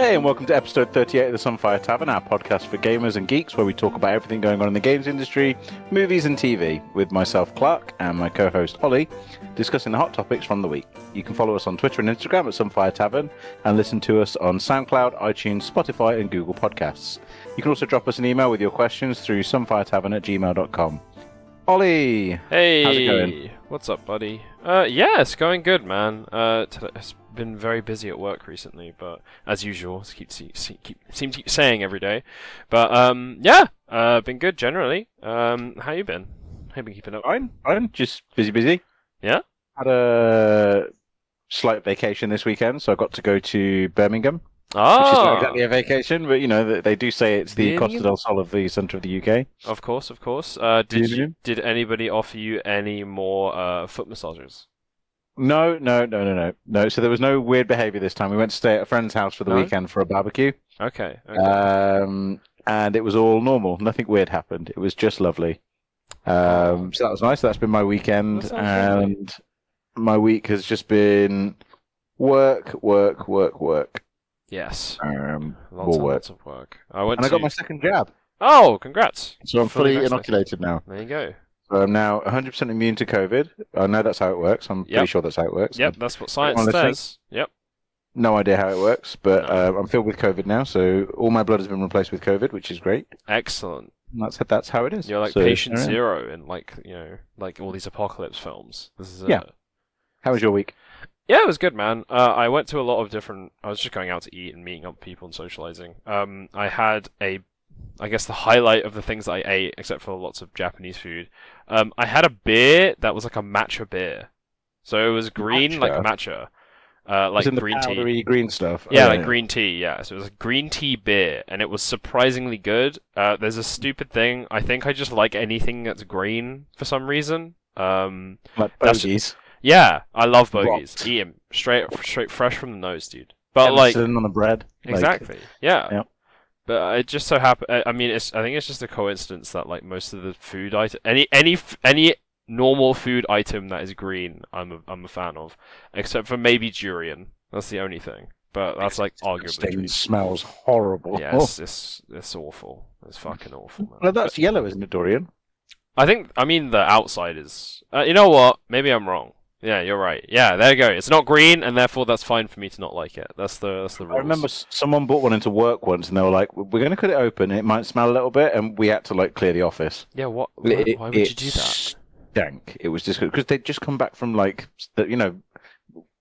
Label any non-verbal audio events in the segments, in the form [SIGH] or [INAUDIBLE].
Hey, and welcome to episode 38 of the Sunfire Tavern, our podcast for gamers and geeks, where we talk about everything going on in the games industry, movies, and TV, with myself, Clark, and my co host, Ollie, discussing the hot topics from the week. You can follow us on Twitter and Instagram at Sunfire Tavern, and listen to us on SoundCloud, iTunes, Spotify, and Google Podcasts. You can also drop us an email with your questions through sunfiretavern at gmail.com. Ollie! Hey, How's it going? what's up, buddy? Uh, yeah, it's going good, man. Uh, t- been very busy at work recently, but as usual, keep see, keep seem to keep saying every day. But um, yeah, uh, been good generally. Um, how you been? How you been keeping up? Fine, fine, just busy, busy. Yeah? Had a slight vacation this weekend, so I got to go to Birmingham. which is Ah, not exactly a vacation, but you know they, do say it's the Costa del Sol of the centre of the UK. of course, of course. Uh, did you, did anybody offer you any more uh foot massages? No, no, no, no, no, no. So there was no weird behaviour this time. We went to stay at a friend's house for the No? weekend for a barbecue, Okay. okay. um, and it was all normal. Nothing weird happened. It was just lovely. Um, so that was nice. That's been my weekend, That sounds lovely. and my week has just been work, work, work, work. yes. Um, Lots more and work. lots of work. I went And I got my second jab, Oh, congrats! so I'm Fully fully inoculated now. There you go. So I'm now 100% immune to COVID. I know that's how it works. I'm pretty sure that's how it works. Yep, that's what science those says. Yep. No idea how it works, but No. uh, I'm filled with COVID now, so all my blood has been replaced with COVID, which is great. Excellent. And that's that's how it is. You're like So, patient right. zero in like you know like all these apocalypse films. This is Yeah. How was your week? Yeah, it was good, man. Uh, I went to a lot of different. I was just going out to eat and meeting up people and socializing. Um, I had a, I guess the highlight of the things that I ate, except for lots of Japanese food. Um, I had a beer that was like a matcha beer, so it was green like matcha, uh, like It's in the green tea. green stuff. Yeah, Oh, like green tea. Yeah, so it was a green tea beer, and it was surprisingly good. Uh, there's a stupid thing. I think I just like anything that's green for some reason. Um, Like bogies. yeah, I love bogies. Rot. Eat 'em straight, straight, fresh from the nose, dude. But like, sitting on the bread. Like, exactly. yeah. Yep. But it just so happened. I mean, it's. I think it's just a coincidence that like most of the food item, any any any normal food item that is green, I'm a, I'm a fan of, except for maybe durian. That's the only thing. But that's like arguably. disgusting, green. smells horrible. Yeah, it's, it's it's awful. It's fucking awful, man. Well, that's yellow, isn't it, durian? I think. I mean, the outside is. Uh, you know what? Maybe I'm wrong. Yeah, you're right. Yeah, there you go. It's not green, and therefore that's fine for me to not like it. That's the that's the I remember someone bought one into work once, and they were like, "We're going to cut it open. It might smell a little bit," and we had to like clear the office. Yeah. What? Why, It- why would you do that? Stank. It was just because they'd just come back from like the, you know,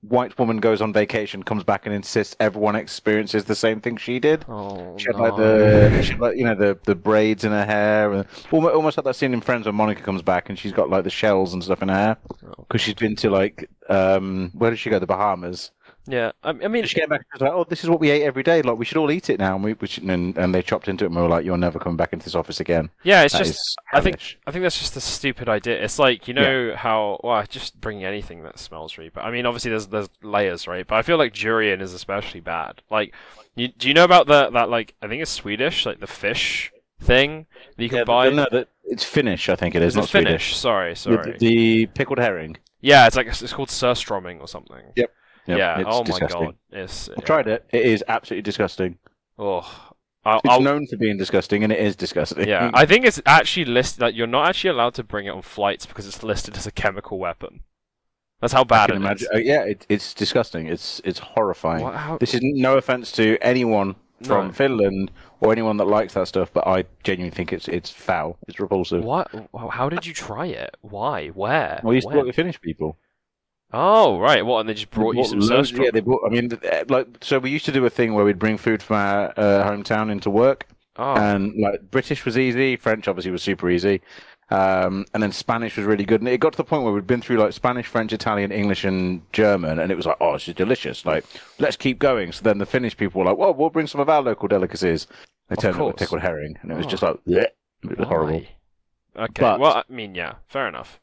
white woman goes on vacation, comes back and insists everyone experiences the same thing she did. Oh She had no. like the, she had, like you know, the the braids in her hair, and almost, almost like that scene in Friends when Monica comes back and she's got like the shells and stuff in her hair Oh, because she's been to like um where did she go? The Bahamas. Yeah. I, I mean, She came back and was like, "Oh, this is what we ate every day. Like we should all eat it now." And we, we should, and, and they chopped into it, and we were like, "You're never coming back into this office again." yeah. It's That just. I think- I think that's just a stupid idea. It's like you know how well just bring anything that smells really bad. I mean, obviously there's there's layers, right? But I feel like durian is especially bad. Like, you, do you know about the that like I think it's Swedish, like the fish thing that you can Yeah, buy? no, that it's Finnish. I think it is Is it not Finnish? Swedish. Sorry, The- sorry. The, pickled herring. Yeah, it's like it's called surströmming or something. Yep. Yep, yeah. it's oh disgusting. my god. It's. I've tried it. It is absolutely disgusting. Oh. I'll, It's I'll, known for being disgusting, and it is disgusting. yeah, [LAUGHS] I think it's actually listed that you're not actually allowed to bring it on flights because it's listed as a chemical weapon. That's how bad it imagine. is. uh, yeah, it, it's disgusting. It's it's horrifying. What- how- This is no offense to anyone from No. Finland or anyone that likes that stuff, but I genuinely think it's it's foul. It's repulsive. What? How did you try it? Why? Where? Well, you used to When? work with Finnish people. Oh, right. What? And they just brought you some loads- Yeah, they bought. I mean, uh, like so we used to do a thing where we'd bring food from our uh, hometown into work, Oh, and like British was easy, French obviously was super easy, um, and then Spanish was really good. And it got to the point where we'd been through like Spanish, French, Italian, English, and German, and it was like, oh, this is delicious. Like, let's keep going. So then the Finnish people were like, well, we'll bring some of our local delicacies. They turned up with pickled herring, and it was Oh. just like, was horrible. Okay. But- well, I mean, yeah, fair enough.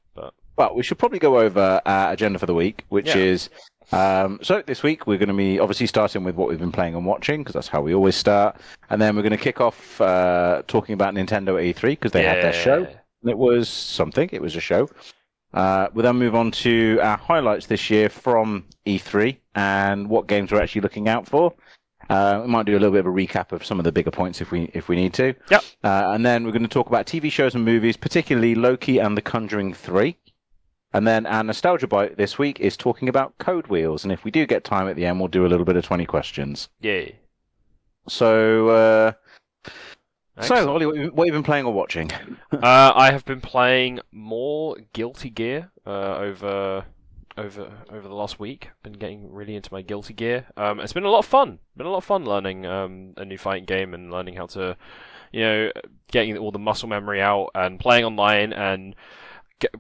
But But we should probably go over our agenda for the week, which Yeah. is um, so this week we're going to be obviously starting with what we've been playing and watching because that's how we always start, and then we're going to kick off uh, talking about Nintendo E3 because they had their show. And It was something. It was a show. Uh, we'll then move on to our highlights this year from E3 and what games we're actually looking out for. Uh, we might do a little bit of a recap of some of the bigger points if we if we need to. Yep. Uh, and then we're going to talk about TV shows and movies, particularly Loki and The Conjuring Three. And then our nostalgia bite this week is talking about Code Wheels. And if we do get time at the end, we'll do a little bit of twenty questions. Yay. So, uh, so Ollie, what have you've been playing or watching? [LAUGHS] Uh, I have been playing more Guilty Gear uh, over over over the last week. Been getting really into my Guilty Gear. Um, it's been a lot of fun. Been a lot of fun learning um, a new fighting game and learning how to, you know, getting all the muscle memory out and playing online and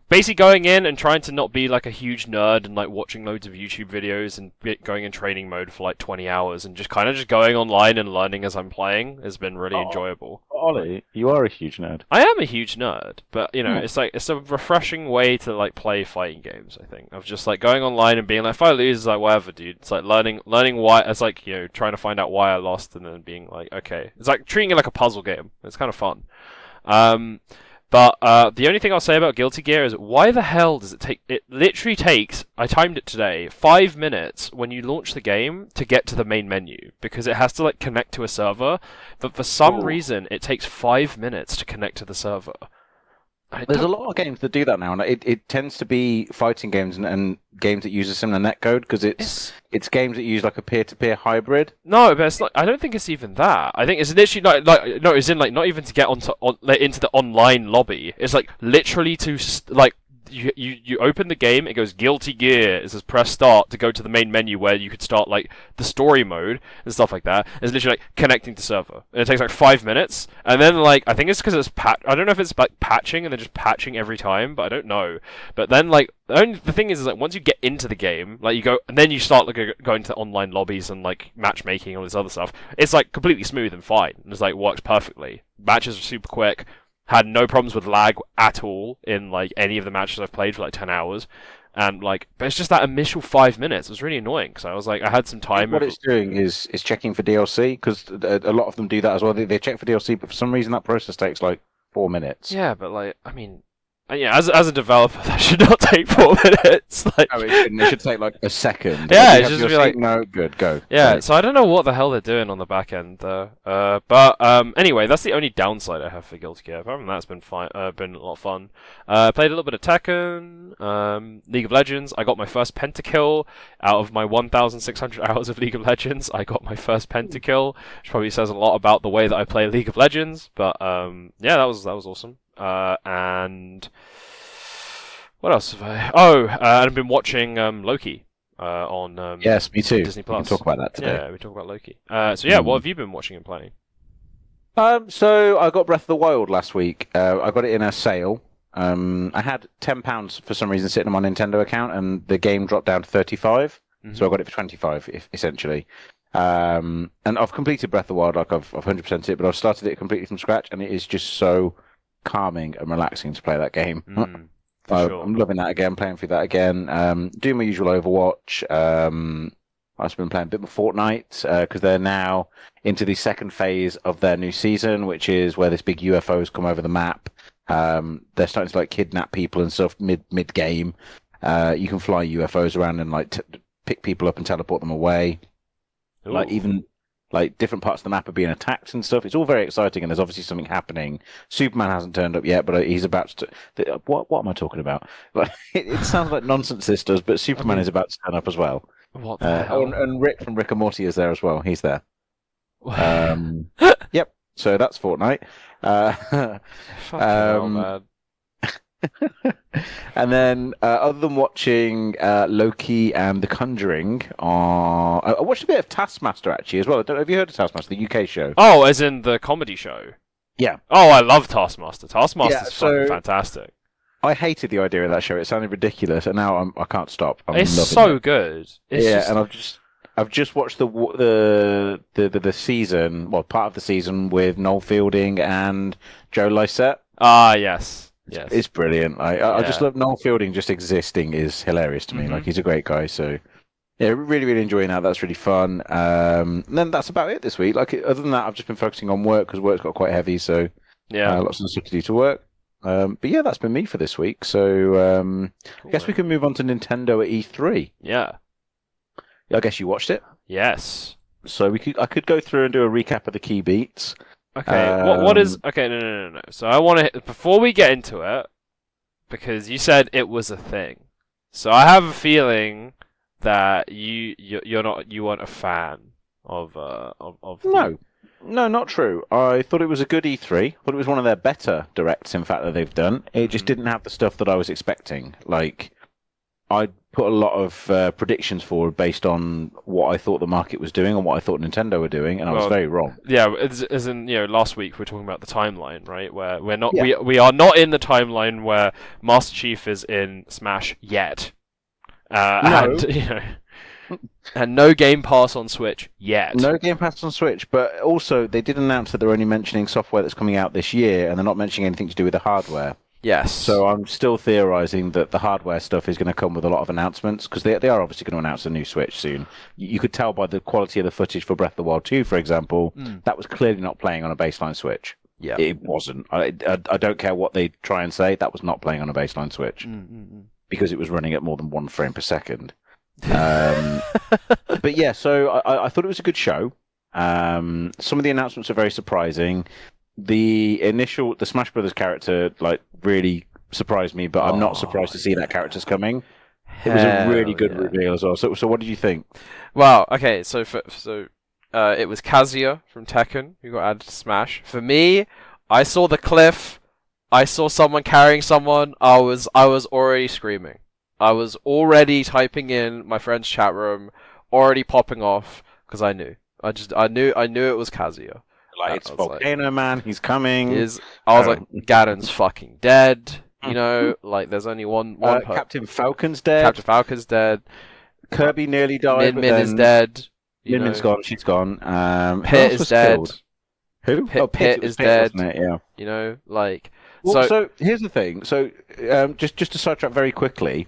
basically going in and trying to not be like a huge nerd and like watching loads of YouTube videos and going in training mode for like 20 hours and just kind of just going online and learning as I'm playing has been really Oh. enjoyable. Ollie, you are a huge nerd. I am a huge nerd, but you know, Hmm. it's like it's a refreshing way to like play fighting games. I think of just like going online and being like, if I lose, it's like whatever, dude. It's like learning, learning why. It's like you know, trying to find out why I lost, and then being like, okay, it's like treating it like a puzzle game. It's kind of fun. Um, but uh, the only thing I'll say about Guilty Gear is why the hell does it take? It literally takes. I timed it today. Five minutes when you launch the game to get to the main menu because it has to like connect to a server. But for some Ooh. reason, it takes five minutes to connect to the server. I There's a lot of games that do that now, and it, it tends to be fighting games and, and games that use a similar netcode because it's It's, it's games that use like a peer-to-peer hybrid. no, but it's not. I don't think it's even that. I think it's literally like, like no, it's in like not even to get onto on, like, into the online lobby. It's like literally to like you, you you open the game, it goes Guilty Gear. It says press start to go to the main menu where you could start like the story mode and stuff like that. It's literally like connecting to server, and it takes like five minutes. And then like I think it's because it's pat. I don't know if it's like patching and then just patching every time, but I don't know. But then like the only the thing is, is like once you get into the game, like you go and then you start like going to online lobbies and like matchmaking and all this other stuff. It's like completely smooth and fine. It's like works perfectly. Matches are super quick. Had no problems with lag at all in like any of the matches I've played for like ten hours. And like, but it's just that initial five minutes. Was really annoying because I was like, I had some time. what over- it's doing is is checking for DLC because a, a lot of them do that as well. They, they check for DLC, but for some reason that process takes like four minutes. Yeah, but like, I mean, uh, yeah, as as a developer, [LAUGHS] that should not take four minutes. [LAUGHS] Like, Oh, it, shouldn't. it should take like a second. Yeah, it should be like- no good, go. Yeah, so I don't know what the hell they're doing on the back end though. Uh, but um, anyway, that's the only downside I have for Guilty Gear. Apart from that, it's been fine. Uh, been a lot of fun. Uh, played a little bit of Tekken, um, League of Legends. I got my first pentakill out of my 1,600 [LAUGHS] hours of League of Legends. I got my first pentakill, which probably says a lot about the way that I play League of Legends. But um, yeah, that was that was awesome. Uh, and what else have I? Oh, uh, I've been watching um, Loki uh, on um, Yes, me too. Disney We can Plus. talk about that today. Yeah, we talk about Loki. Uh, so yeah, Hmm. what have you been watching and playing? Um, so I got Breath of the Wild last week. Uh, I got it in a sale. Um, I had ten pounds for some reason sitting on my Nintendo account, and the game dropped down to thirty-five. Mhm. So I got it for twenty-five, if, essentially. Um, and I've completed Breath of the Wild, like I've I've hundred percent it, but I've started it completely from scratch, and it is just so calming and relaxing to play that game. Mm, [LAUGHS] I- sure. I'm loving that again, playing through that again. Um, doing my usual Overwatch. Um, I've been playing a bit more Fortnite because they're now into the second phase of their new season, which is where this big UFOs come over the map. Um, they're starting to like kidnap people and stuff mid mid game. Uh, you can fly UFOs around and like t- pick people up and teleport them away. Like even like different parts of the map are being attacked and stuff. It's all very exciting, and there's obviously something happening. Superman hasn't turned up yet, but he's about to. What what am I talking about? [LAUGHS] Like, it, it sounds like nonsense, this does, but Superman is about to turn up as well. what the Uh, hell? and, and Rick from Rick and Morty is there as well. He's there. [LAUGHS] Um, yep. So that's Fortnite. Uh, [LAUGHS] hell, um, man. [LAUGHS] and then, uh, other than watching uh, Loki and The Conjuring, uh, I I watched a bit of Taskmaster actually as well. I don't know if you heard of Taskmaster, the UK show. Oh, as in the comedy show. Yeah. Oh, I love Taskmaster. Taskmaster's Yeah, fucking fantastic. I hated the idea of that show. It sounded ridiculous, and now I'm, I can't stop. I'm it's so it. good. It's yeah, just- and I've just I've just watched the the, the the the season, well, part of the season with Noel Fielding and Joe Lycett. ah yes, yes. It's brilliant. I I, just love Noel Fielding. Just existing is hilarious to me. Mhm. Like he's a great guy. So yeah, really really enjoying that. That's really fun. Um, and then that's about it this week. Like other than that, I've just been focusing on work because work's got quite heavy. So yeah. uh, lots of stuff to do to work. Um, but yeah, that's been me for this week. So um, I guess we can move on to Nintendo at E3. Yeah. I guess you watched it. Yes. So we could I could go through and do a recap of the key beats. Okay, what what is Um, okay? No, no, no, no. So I want to before we get into it, because you said it was a thing. So I have a feeling that you you- you're not you weren't a fan of uh of of the- No, no, not true. I thought it was a good E3. thought it was one of their better directs, in fact, that they've done. It just Mhm. didn't have the stuff that I was expecting. Like, I put a lot of uh, predictions forward based on what I thought the market was doing and what I thought Nintendo were doing, and I was very wrong. Yeah, as, as in you know, last week we were talking about the timeline, right? Where we're not Yeah. we we are not in the timeline where Master Chief is in Smash yet, uh, No. and [LAUGHS] you know, and no Game Pass on Switch yet. No Game Pass on Switch, but also they did announce that they're only mentioning software that's coming out this year, and they're not mentioning anything to do with the hardware. Yes. So I'm still theorizing that the hardware stuff is going to come with a lot of announcements because they they are obviously going to announce a new Switch soon. You, could tell by the quality of the footage for Breath of the Wild 2, for example, Mm. that was clearly not playing on a baseline Switch. yeah. It wasn't. I, I, I don't care what they try and say, that was not playing on a baseline Switch Mm, mm, mm. because it was running at more than one frame per second. Um, [LAUGHS] but yeah, so I, I thought it was a good show. Um, some of the announcements are very surprising. The initial, the Smash Brothers character, like really surprised me, but I'm not surprised to see that character's coming. It was a really good yeah. reveal as well. So, so what did you think? Wow. Okay. So for, so uh, it was Kazuya from Tekken who got added to Smash. For me, I saw the cliff. I saw someone carrying someone. I was I was already screaming. I was already typing in my friend's chat room, already popping off because I knew. I just I knew I knew it was Kazuya. Like, I it's was like- Volcano Man, he's coming. Is I was Oh. like Gadon's fucking dead. You know, like there's only one Uh, one per- Captain Falcon's dead. Captain Falcon's dead. Kirby nearly died. Min Min is dead. Min Min's gone. She's gone. Um, Pit is dead. killed? Who? Pit- oh, Pit it was is dead. wasn't it? Yeah. You know, like Well, so, so. here's the thing. So um, just just to sidetrack very quickly,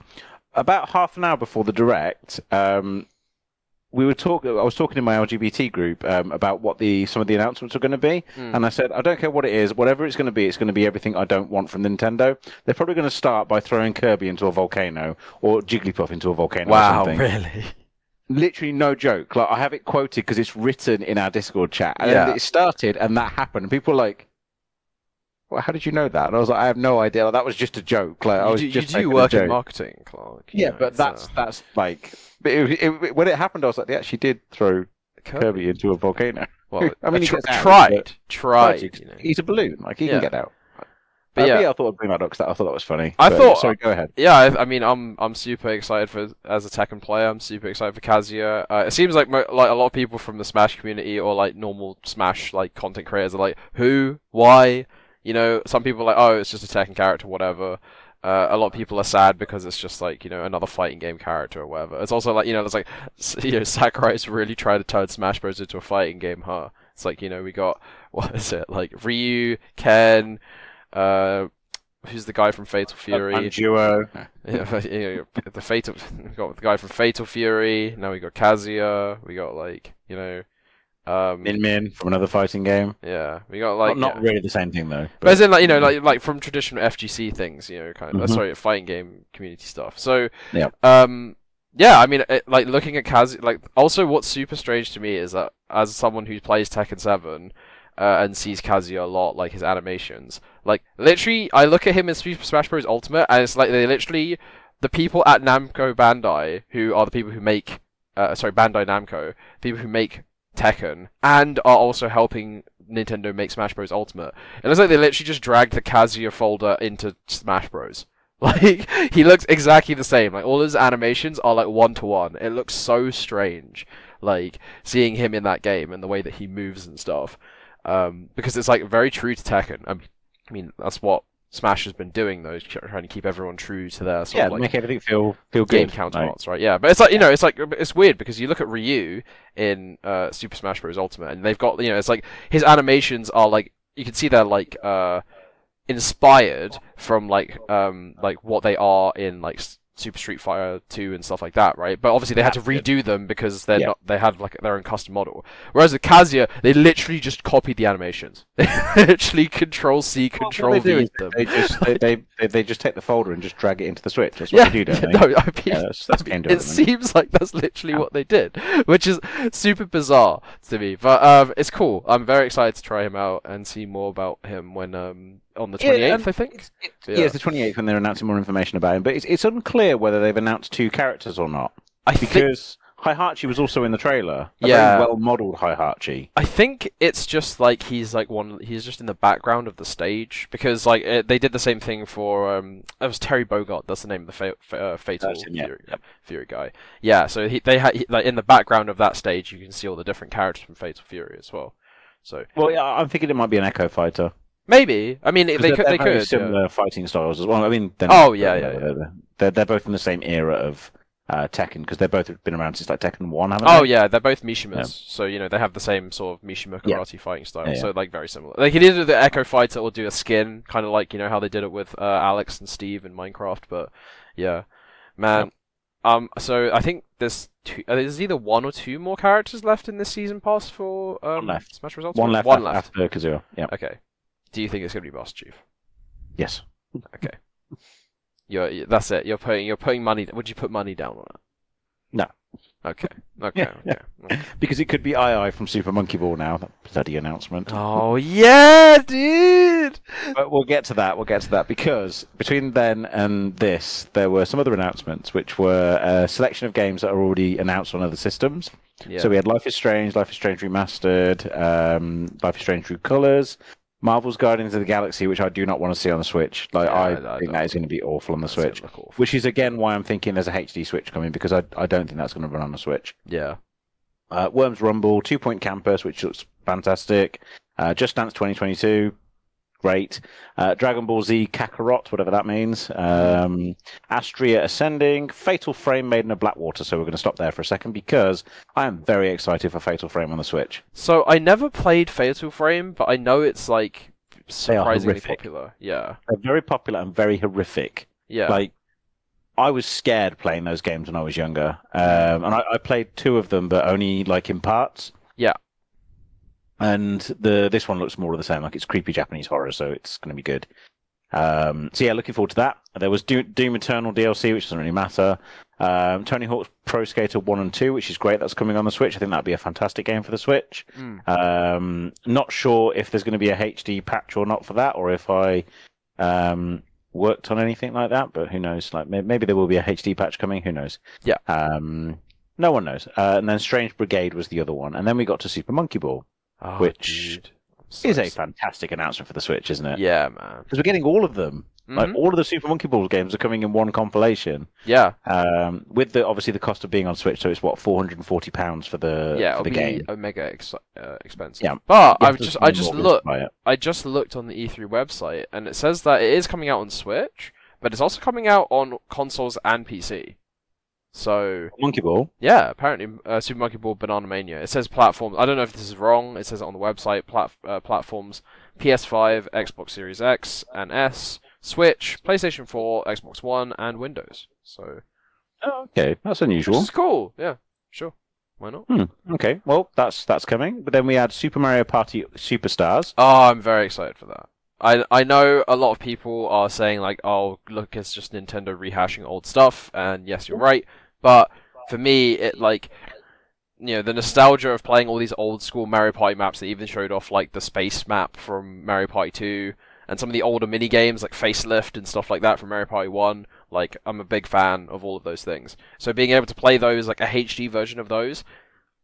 about half an hour before the direct, um, we were talking. I was talking in my LGBT group um, about what the some of the announcements were going to be, Mm. and I said I don't care what it is, whatever it's going to be, it's going to be everything I don't want from Nintendo. They're probably going to start by throwing Kirby into a volcano or Jigglypuff into a volcano. or wow, really? literally no joke. Like I have it quoted because it's written in our Discord chat, and Yeah. it started, and that happened. And people were like, "Well, how did you know that?" And I was like, "I have no idea. Like, that was just a joke. Like I You was you just do work in marketing, Clark. Yeah, know, but that's uh, that's like but it, it, when it happened, I was like, they actually did throw Kirby. Kirby into a volcano. [LAUGHS] Well, [LAUGHS] I mean, he tr- out, tried, tried. You know. He's a balloon. Like he Yeah. can get out. But Uh, yeah, I thought I'd bring that up 'cause that I thought that was funny. I But, thought- Sorry, go ahead. yeah. I, I mean, I'm I'm super excited for as a Tekken player. I'm super excited for Kazuya. Uh, it seems like mo- like a lot of people from the Smash community or like normal Smash like content creators are like, who, why? You know, some people are like, oh, it's just a Tekken character, whatever. Uh, a lot of people are sad because it's just like you know another fighting game character or whatever. It's also like you know there's like [LAUGHS] you know Sakurai's really tried to turn Smash Bros into a fighting game, huh? It's like you know we got [LAUGHS] what is it like Ryu, Ken, uh, who's the guy from Fatal Fury? And duo. [LAUGHS] Yeah, you know, the Fatal. We got the guy from Fatal Fury. Now we got Kazuya. We got like you know, um, Min Min from another fighting game. yeah, we got like not not yeah. really the same thing though. But as in like you know like like from traditional FGC things, you know, kind of uh, Mhm. sorry, fighting game community stuff. So Yeah. um, yeah, I mean, it, like looking at Kaz, like also what's super strange to me is that as someone who plays Tekken Seven. Uh, and sees Kazuya a lot, like his animations. Like literally, I look at him in Super Smash Bros. Ultimate, and it's like they literally the people at Namco Bandai, who are the people who make, uh, sorry, Bandai Namco, people who make Tekken, and are also helping Nintendo make Smash Bros. Ultimate. It looks like they literally just dragged the Kazuya folder into Smash Bros. [LAUGHS] Like he looks exactly the same. Like all his animations are like one to one. It looks so strange, like seeing him in that game and the way that he moves and stuff. Um, because it's like very true to Tekken. I mean, I mean that's what Smash has been doing though, is trying to keep everyone true to their sort yeah, of like make everything feel feel game good. counterparts, right? Yeah, but it's like you know, it's like it's weird because you look at Ryu in uh, Super Smash Bros. Ultimate, and they've got you know, it's like his animations are like you can see they're like uh, inspired from like um like what they are in like Super Street Fighter 2 and stuff like that, right? But obviously they had to redo them because they're Yeah. not they had like their own custom model. Whereas with Kazuya, they literally just copied the animations. [LAUGHS] They literally control C, control do V them. They just they, they, they, they just take the folder and just drag it into the Switch. That's yeah, what they do, don't [LAUGHS] they? no, I mean, Yeah, that's, that's game it development. seems like that's literally Yeah. what they did, which is super bizarre to me. But um, it's cool. I'm very excited to try him out and see more about him when um on the Yeah, 28th, I think. It's, it, Yeah. yeah. it's the 28th when they're announcing more information about him, but it's, it's unclear whether they've announced two characters or not. I think Because Heihachi was also in the trailer. A Yeah. well modelled Heihachi. I think it's just like he's like one. He's just in the background of the stage because like it, they did the same thing for um. It was Terry Bogard. That's the name of the fa- fa- uh, Fatal him, yeah, Fury, yep. Fury guy. Yeah. So he they had he, like in the background of that stage, you can see all the different characters from Fatal Fury as well. So Well, yeah, I'm thinking it might be an Echo Fighter. Maybe I mean, they could they could. yeah. similar fighting styles as well. I mean, they're Oh, yeah, they're, yeah, They're, they're, both in the same era of uh, Tekken because they've both been around since like Tekken One, haven't Oh they? yeah, they're both Mishimas, Yeah. so you know they have the same sort of Mishima Yeah. karate fighting style, Yeah, yeah. so like very similar. They could either do the Echo Fighter or do a skin, kind of like you know how they did it with uh, Alex and Steve in Minecraft. But yeah, man. Um, so I think there's two, uh, there's either one or two more characters left in this season pass for um, One left. Smash results. One left. One left. after Kazuya. Yeah. Okay. Do you think it's gonna be Master Chief? Yes. Okay. You're, that's it. You're putting you're putting money. Would you put money down on it? No. Okay. [LAUGHS] Okay. Yeah, yeah. okay. okay. Because it could be AiAi from Super Monkey Ball now. That bloody announcement. Oh yeah, dude. But we'll get to that. We'll get to that because between then and this, there were some other announcements, which were a selection of games that are already announced on other systems. Yeah. So we had Life is Strange, Life is Strange Remastered, um, Life is Strange True Colors, Marvel's Guardians of the Galaxy, which I do not want to see on the Switch. Like Yeah, I, I- think that is going to be awful on the Switch. Which is again why I'm thinking there's a HD Switch coming because I I don't think that's going to run on the Switch. Yeah. Uh, Worms Rumble, Two Point Campus, which looks fantastic. Uh, Just Dance 2022, great. Uh, Dragon Ball Z Kakarot, whatever that means. Um, Astria Ascending, Fatal Frame Maiden of Blackwater. So we're going to stop there for a second because I am very excited for Fatal Frame on the Switch. So I never played Fatal Frame, but I know it's like surprisingly popular. Yeah. They're very popular and very horrific. Yeah. Like, I was scared playing those games when I was younger, um, and I, I played two of them, but only like in parts. Yeah. And the this one looks more of the same. Like it's creepy Japanese horror, so it's going to be good. Um, so yeah, looking forward to that. There was Doom, Doom Eternal DLC, which doesn't really matter. Um, Tony Hawk's Pro Skater One and Two, which is great. That's coming on the Switch. I think that'd be a fantastic game for the Switch. Mm. Um, not sure if there's going to be a HD patch or not for that, or if I um, worked on anything like that. But who knows? Like maybe there will be a HD patch coming. Who knows? Yeah. Um, no one knows. Uh, and then Strange Brigade was the other one, and then we got to Super Monkey Ball. Oh, which so Is a fantastic announcement for the Switch, isn't it? Yeah, man. Because we're getting all of them. Like Mhm. all of the Super Monkey Ball games are coming in one compilation. Yeah. Um, with the obviously the cost of being on Switch, so it's what four hundred and forty pounds for the yeah, for the game. mega ex- uh, expensive. Yeah. But I've just I just looked to buy it. I just looked on the E3 website and it says that it is coming out on Switch, but it's also coming out on consoles and PC. So Monkey Ball. yeah, apparently uh, Super Monkey Ball Banana Mania. It says platforms. I don't know if this is wrong. It says it on the website. Plat- uh, platforms: PS5, Xbox Series X and S, Switch, PlayStation 4, Xbox One, and Windows. So Oh, okay, that's which unusual. is cool. Yeah, sure. Why not? Hmm. Okay, well that's that's coming. But then we had Super Mario Party Superstars. Oh, I'm very excited for that. I I know a lot of people are saying like, oh, look, it's just Nintendo rehashing old stuff, and yes, you're right. But for me, it like, you know, the nostalgia of playing all these old school Mario Party maps. They even showed off like the space map from Mario Party 2, and some of the older mini games like Facelift and stuff like that from Mario Party 1. Like, I'm a big fan of all of those things. So being able to play those like a HD version of those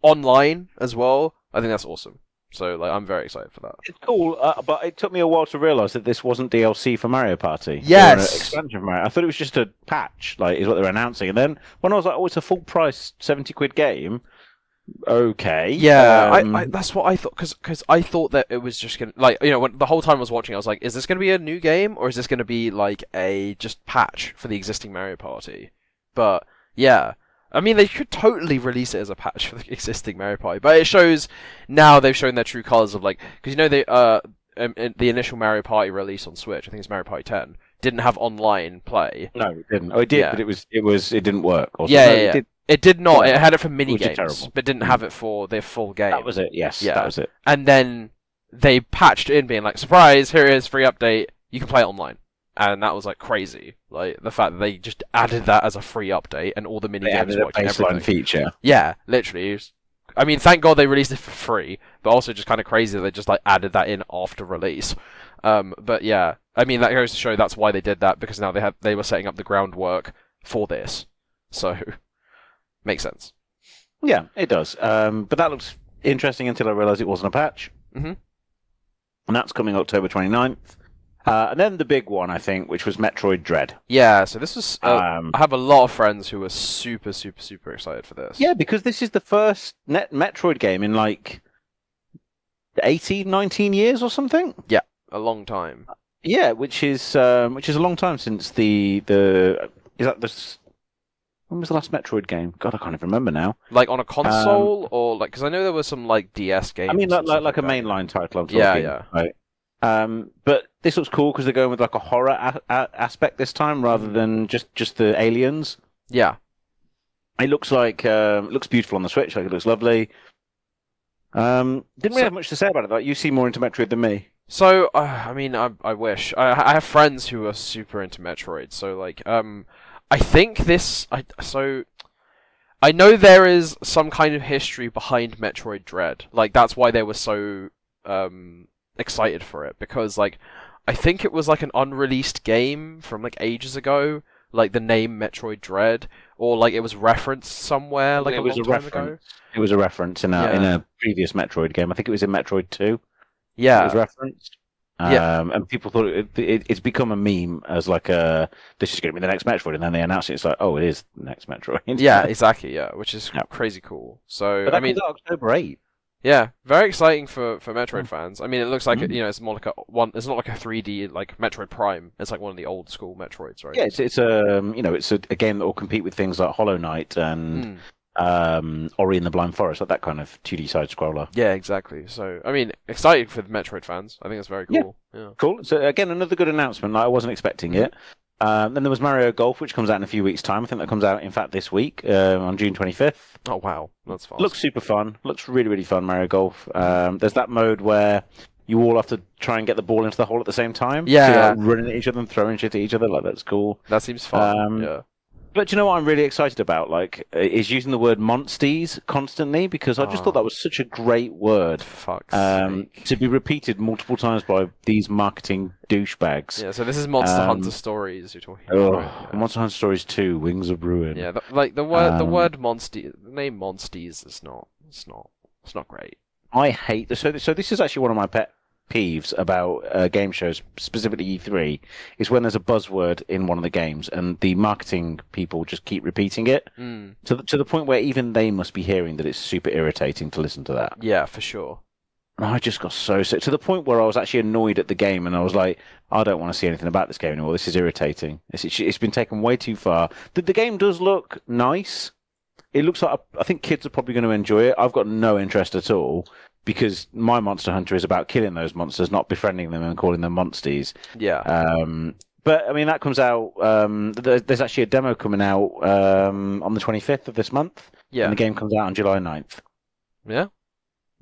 online as well, I think that's awesome. So like, I'm very excited for that. It's cool, uh, but it took me a while to realise that this wasn't DLC for Mario Party. Yes. An expansion for Mario. I thought it was just a patch, like is what they're announcing. And then when I was like, oh, it's a full price seventy quid game. Okay. Yeah, um, I, I, that's what I thought because I thought that it was just gonna like you know when the whole time I was watching I was like, is this gonna be a new game or is this gonna be like a just patch for the existing Mario Party? But yeah, I mean they could totally release it as a patch for the existing Mario Party, but it shows now they've shown their true colors of like because you know they uh um, the initial Mario Party release on Switch, I think it's Mario Party 10, didn't have online play. No, it didn't. Oh, it did, Yeah. but it was it was it didn't work. Or Yeah, no, yeah, it did- It did not. Yeah. It had it for mini games, but didn't have it for their full game. that was it. Yes, Yeah. that was it. and then they patched in, being like, "Surprise! Here it is, free update. You can play it online." And that was like crazy. Like the fact that they just added that as a free update, and all the mini They games added a baseline everything. feature. Yeah, literally. I mean, thank God they released it for free, but also just kind of crazy that they just like added that in after release. Um, but yeah, I mean that goes to show that's why they did that because now they have they were setting up the groundwork for this, so [LAUGHS] makes sense. Yeah, it does. Um, but that looks interesting until I realised it wasn't a patch. Mhm. And that's coming October 29th. Uh, and then the big one, I think, which was Metroid Dread. Yeah, so this was. Uh, Um, I have a lot of friends who were super, super, super excited for this. yeah, because this is the first net Metroid game in like 18, 19 years or something. Yeah, a long time. Yeah, which is um, which is a long time since the the is that the when was the last Metroid game? God, I can't even remember now. Like on a console or like because I know there were some like DS games. Um, I mean, like like, like a mainline title. I'm Yeah, yeah. Right. Um, but this looks cool because they're going with like a horror a- a- aspect this time rather Mm. than just just the aliens. Yeah, It looks like um, it looks beautiful on the Switch. Like it looks lovely. Um, didn't really So- have much to say about it. Like you see more into Metroid than me. So, uh, I mean, I, I wish. I, I have friends who are super into Metroid, so, like, um, I think this. I So, I know there is some kind of history behind Metroid Dread. Like, that's why they were so, um, excited for it, because, like, I think it was, like, an unreleased game from, like, ages ago, like, the name Metroid Dread, or, like, it was referenced somewhere, like, it a was long a time ago. reference. It was a reference in a Yeah. in a previous Metroid game. I think it was in Metroid Two. Yeah, It Yeah. was referenced. Yeah. Um, and people thought it, it, it's become a meme as like a this is going to be the next Metroid, and then they announce it. It's like, oh, it is the next Metroid. yeah, [LAUGHS] exactly, yeah, which is Yeah. crazy cool. So, but that I mean, comes out October eight. Yeah, very exciting for, for Metroid fans. I mean, it looks like Mm. you know it's more like a one. It's not like a 3D like Metroid Prime. It's like one of the old school Metroids, right? Yeah, it's it's a um, you know it's a, a game that will compete with things like Hollow Knight and Mm. um, Ori and the Blind Forest, like that kind of 2D side scroller. Yeah, exactly. So I mean, exciting for the Metroid fans. I think it's very Yeah. cool. Yeah. Cool. So again, another good announcement. Like I wasn't expecting it. Um, then there was Mario Golf, which comes out in a few weeks' time. I think that comes out, in fact, this week uh, on June 25th. Oh wow, that's fast. Looks super fun. Looks really, really fun, Mario Golf. Um, there's that mode where you all have to try and get the ball into the hole at the same time. So you're, Yeah. like, running at each other and throwing shit at each other. Like, that's cool. that seems fun. Um, yeah. But you know what I'm really excited about? Like, is using the word monsties constantly because I just Oh. thought that was such a great word um, to be repeated multiple times by these marketing douchebags. Yeah. So this is Monster um, Hunter Stories you're talking about. Oh, right? Yeah. Monster Hunter Stories 2, Wings of Ruin. Yeah, the, like the word the Um, word Monstie, the name Monsties is not. It's not. It's not great. I hate so. So this is actually one of my pet peeves about uh, game shows, specifically E3, is when there's a buzzword in one of the games and the marketing people just keep repeating it Mm. to the, to the point where even they must be hearing that it's super irritating to listen to that. Yeah, for sure. And I just got so sick to the point where I was actually annoyed at the game and I was like, I don't want to see anything about this game anymore. This is irritating. It's, it's, it's been taken way too far. The, the game does look nice. It looks like I think kids are probably going to enjoy it. I've got no interest at all because my Monster Hunter is about killing those monsters, not befriending them and calling them monsties. Yeah. Um, but I mean, that comes out. Um, there's, there's actually a demo coming out um, on the 25th of this month, yeah. and the game comes out on July 9th. Yeah.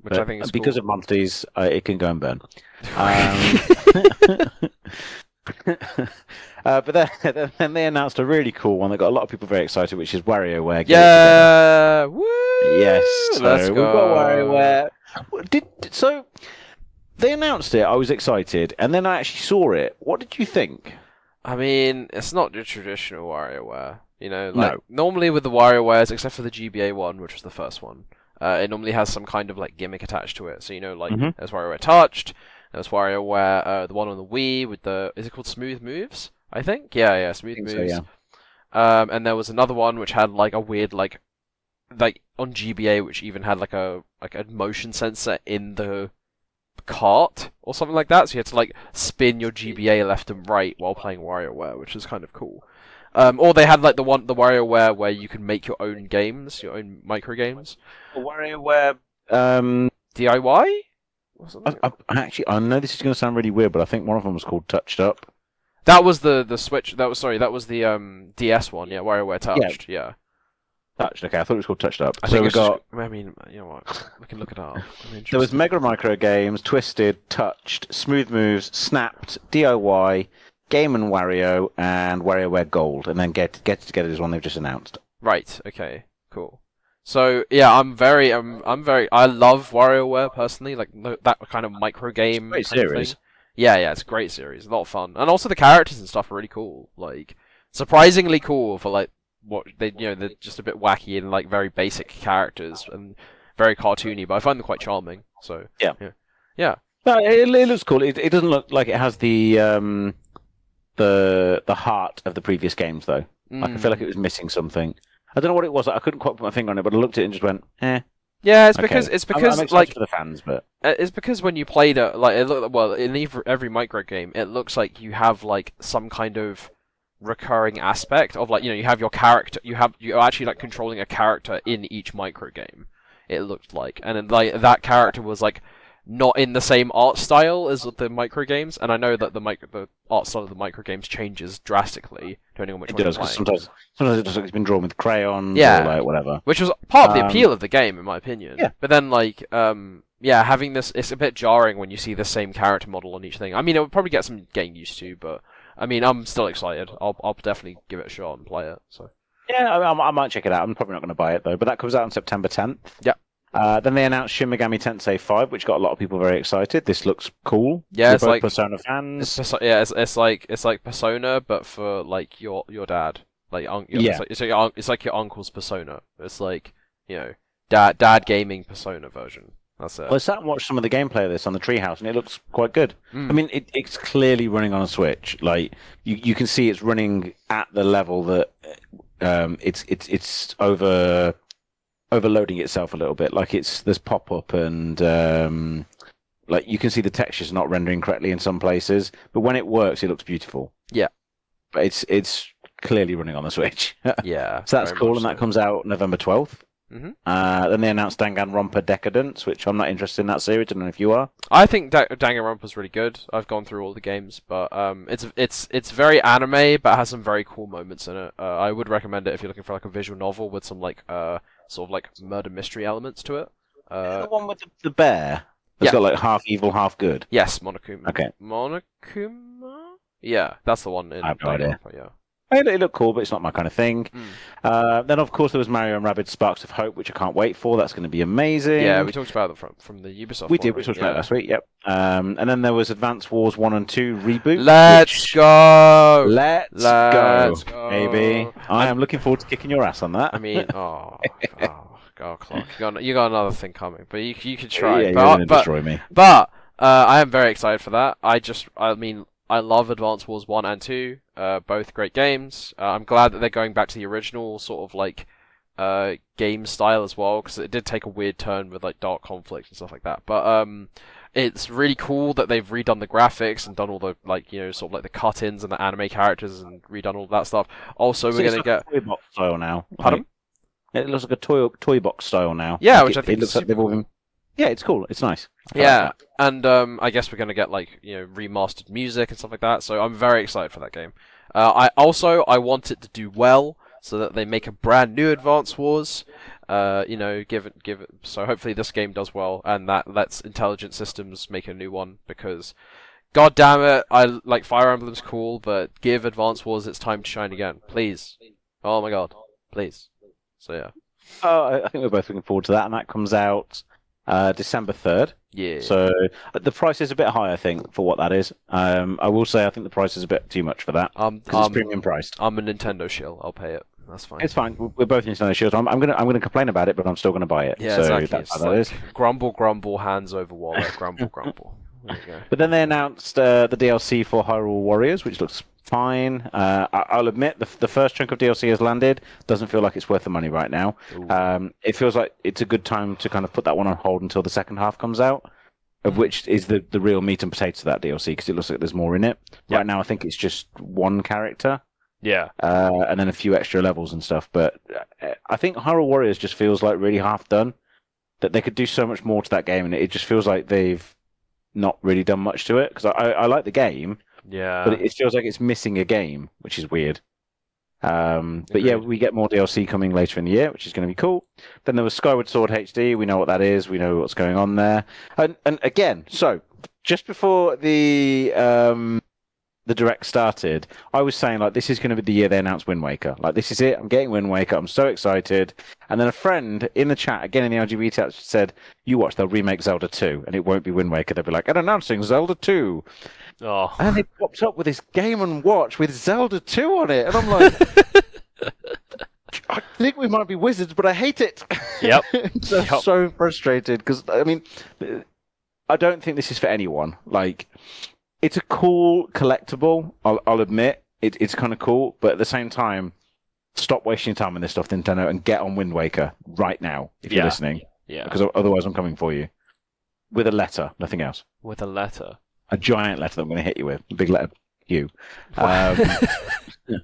Which I think is because cool. of monsties, uh, it can go and burn. [LAUGHS] Um, [LAUGHS] [LAUGHS] uh, but [LAUGHS] then, then they announced a really cool one that got a lot of people very excited, which is WarioWare. Yeah. Woo! Yes. So Let's we've go. got WarioWare. Did so? They announced it. I was excited, and then I actually saw it. What did you think? I mean, it's not the traditional WarioWare. You know, No. like normally with the WarioWares, except for the GBA one, which was the first one, uh, it normally has some kind of like gimmick attached to it. So you know, like Mhm. there's WarioWare Touched, there's WarioWare, uh, the one on the Wii with the is it called Smooth Moves? I think. Yeah, yeah, Smooth Moves. so, yeah. Um, and there was another one which had like a weird like, like on GBA, which even had like a like a motion sensor in the cart or something like that. So you had to like spin your GBA left and right while playing WarioWare, which is kind of cool. Um, or they had like the one the WarioWare where you can make your own games, your own micro games. WarioWare. Um, DIY? Was I, I, I actually, I know this is going to sound really weird, but I think one of them was called Touched Up. That was the the Switch. That was sorry. That was the um DS one. Yeah, WarioWare Touched. Yeah. Touched. Okay, I thought it was called Touched Up. I so we it's just- got I mean, you know what? We can look it up. [LAUGHS] There was interested. Mega Micro Games, Twisted, Touched, Smooth Moves, Snapped, DIY, Game and Wario, and WarioWare Gold, and then Get Get Together is one they've just announced. Right. Okay. Cool. So yeah, I'm very, I'm, I'm very, I love WarioWare personally, like that kind of micro game. Great series. Yeah, yeah, it's a great series, a lot of fun, and also the characters and stuff are really cool. Like surprisingly cool for like what they, you know, they're just a bit wacky and like very basic characters and very cartoony, but I find them quite charming. So Yeah. yeah, yeah. No, it, it looks cool. It, it doesn't look like it has the um, the the heart of the previous games though. Like I feel like it was missing something. I don't know what it was. I couldn't quite put my finger on it, but I looked at it and just went, eh. Yeah, it's okay. because it's I'm- because I'm, like for the fans, but Uh, It's because when you played it, like it look well in every, every micro game, it looks like you have like some kind of recurring aspect of like you know you have your character, you have you're actually like controlling a character in each micro game. It looked like, and then, like that character was like not in the same art style as the micro games, and I know that the micro the art style of the micro games changes drastically depending on which it one does you're playing. sometimes sometimes it looks like it's been drawn with crayons Yeah. or like whatever. which was part of the Um, appeal of the game in my opinion Yeah. but then like um yeah having this it's a bit jarring when you see the same character model on each thing i mean it would probably get some getting used to but i mean i'm still excited i'll, I'll definitely give it a shot and play it so Yeah, I, I might check it out. I'm probably not going to buy it though, but that comes out on September 10th. Yeah. Uh, then they announced Shin Megami Tensei 5, which got a lot of people very excited. This looks cool. Yeah, We're it's both like- Persona fans. perso- yeah it's, it's like it's like persona but for like your your dad like un- Yeah. it's like, it's like, your, it's like your uncle's persona it's like you know dad dad gaming persona version that's it Well, I sat and watched some of the gameplay of this on the Treehouse, and it looks quite good. Mm. I mean, it, it's clearly running on a Switch. Like you, you can see it's running at the level that um, it's it's it's over overloading itself a little bit. Like it's there's pop up and um, like you can see the textures not rendering correctly in some places, but when it works, it looks beautiful. Yeah. but it's it's clearly running on the Switch. [LAUGHS] yeah So that's cool, and that so. comes out November 12th. Mhm. Uh, then they announced Danganronpa Decadence, which I'm not interested in that series. I don't know if you are. I think da- Danganronpa's really good. I've gone through all the games, but um, it's it's it's very anime, but has some very cool moments in it. Uh, I would recommend it if you're looking for like a visual novel with some like uh sort of like murder mystery elements to it. Uh, the one with the, the bear that's yeah. got like half evil, half good. yes, Monokuma. Okay. Monokuma. Yeah, that's the one in I have no idea. Yeah. It, it looked cool, but it's not my kind of thing. Mm. Uh, then, of course, there was Mario and Rabbids Sparks of Hope, which I can't wait for. That's going to be amazing. Yeah, we talked about it from from the Ubisoft. We one, did. We talked about it last week. Yep. Um, and then there was Advance Wars One and Two reboot. Let's which- go. Let's, Let's go, go. baby. I am looking forward to kicking your ass on that. I mean, [LAUGHS] oh, oh, God, clock. You got you got another thing coming, but you you could try. Yeah, you're going to but destroy me. But uh, I am very excited for that. I just, I mean, I love Advance Wars one and two, uh, both great games. Uh, I'm glad that they're going back to the original sort of like uh, game style as well, because it did take a weird turn with like Dark Conflict and stuff like that. But um, it's really cool that they've redone the graphics and done all the like you know sort of like the cut-ins and the anime characters and redone all that stuff. Also, So we're gonna like get toy box style now. Pardon? Like, it looks like a toy toy box style now. Yeah, Like which it, I think it looks like they've all been. Yeah, it's cool. It's nice. I Yeah, that. and um, I guess we're gonna get like you know remastered music and stuff like that. So I'm very excited for that game. Uh, I also I want it to do well so that they make a brand new Advance Wars. Uh, you know, give it give it. So hopefully this game does well, and that lets Intelligent Systems make a new one because. God damn it! I like Fire Emblem's cool, but give Advance Wars its time to shine again, please. Oh my god, please. So yeah, Oh, I think we're both looking forward to that, and that comes out uh, December third. yeah. So uh, the price is a bit high, I think, for what that is. Um, I will say I think the price is a bit too much for that um, because it's um, premium priced. I'm a Nintendo shill. I'll pay it. That's fine. It's fine. We're both Nintendo shields. I'm, I'm gonna I'm gonna complain about it, but I'm still gonna buy it. Yeah, so exactly. that's It's how that like is. grumble, grumble, hands over wallet, [LAUGHS] grumble, grumble. There you go. But then they announced uh, the DLC for Hyrule Warriors, which looks fine. Uh, I- I'll admit the, the first chunk of DLC has landed. Doesn't feel like it's worth the money right now. Um, it feels like it's a good time to kind of put that one on hold until the second half comes out, of Mhm. which is the, the real meat and potatoes of that DLC because it looks like there's more in it. Yeah. Right now, I think it's just one character yeah, uh, and then a few extra levels and stuff. But uh, I think Hyrule Warriors just feels like really half done. That they could do so much more to that game, and it just feels like they've not really done much to it because I, I, I like the game, Yeah. but it, feels like it's missing a game, which is weird. Um, but yeah, we get more DLC coming later in the year, which is going to be cool. Then there was Skyward Sword HD. We know what that is. We know what's going on there. And and again, so just before the um, the direct started, I was saying like this is going to be the year they announce Wind Waker. Like this is it. I'm getting Wind Waker. I'm so excited. And then a friend in the chat again in the RGB chat said, "You watch, they'll remake Zelda 2, and it won't be Wind Waker. They'll be like, and announcing Zelda 2." Oh. And they popped up with this Game and Watch with Zelda 2 on it, and I'm like. [LAUGHS] I think we might be wizards, but I hate it. Yep. [LAUGHS] so Yep. so frustrated because I mean, I don't think this is for anyone. Like, it's a cool collectible. I'll, I'll admit it, it's kind of cool, but at the same time, stop wasting your time on this stuff, Nintendo, and get on Wind Waker right now if you're listening, Yeah. because otherwise I'm coming for you with a letter, nothing else. With a letter. A giant letter that I'm going to hit you with, a big letter Q. Um, [LAUGHS] [LAUGHS]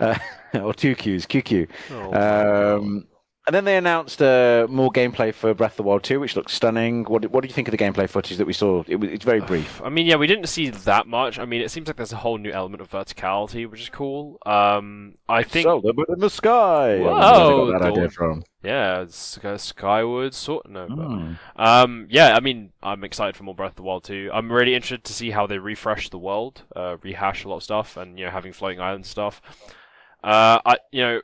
uh, [LAUGHS] or two Qs, QQ. Oh, Um, and then they announced uh, more gameplay for Breath of the Wild 2, which looks stunning. What, what do you think of the gameplay footage that we saw? It, it's very brief. [SIGHS] I mean, yeah, we didn't see that much. I mean, it seems like there's a whole new element of verticality, which is cool. Um, I think, but in the sky. I don't know where Whoa, that idea from. yeah, it's Skyward Sword no, but, Hmm. um, yeah, I mean, I'm excited for more Breath of the Wild 2. I'm really interested to see how they refresh the world, uh, rehash a lot of stuff, and you know, having floating island stuff. Uh, I, you know,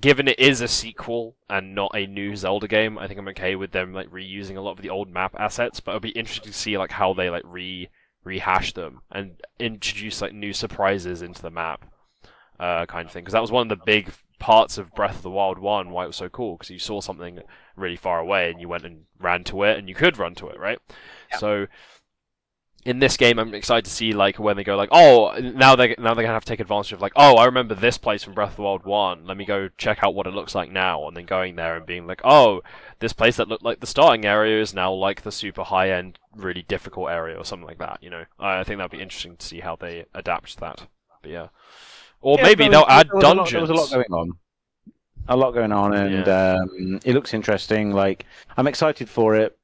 given it is a sequel and not a new Zelda game, I think I'm okay with them like reusing a lot of the old map assets. But it'll be interesting to see like how they like re rehash them and introduce like new surprises into the map, uh, kind of thing. Because that was one of the big parts of Breath of the Wild One, why it was so cool. Because you saw something really far away and you went and ran to it, and you could run to it, right? So in this game, I'm excited to see like when they go like, oh, now they now they're gonna have to take advantage of like, oh, I remember this place from Breath of the Wild One. Let me go check out what it looks like now, and then going there and being like, oh, this place that looked like the starting area is now like the super high end, really difficult area or something like that. You know, I think that'd be interesting to see how they adapt to that. But yeah, or Yeah, maybe they'll was- add there a lot- dungeons. there was a lot going on. A lot going on, and um, it looks interesting. Like I'm excited for it.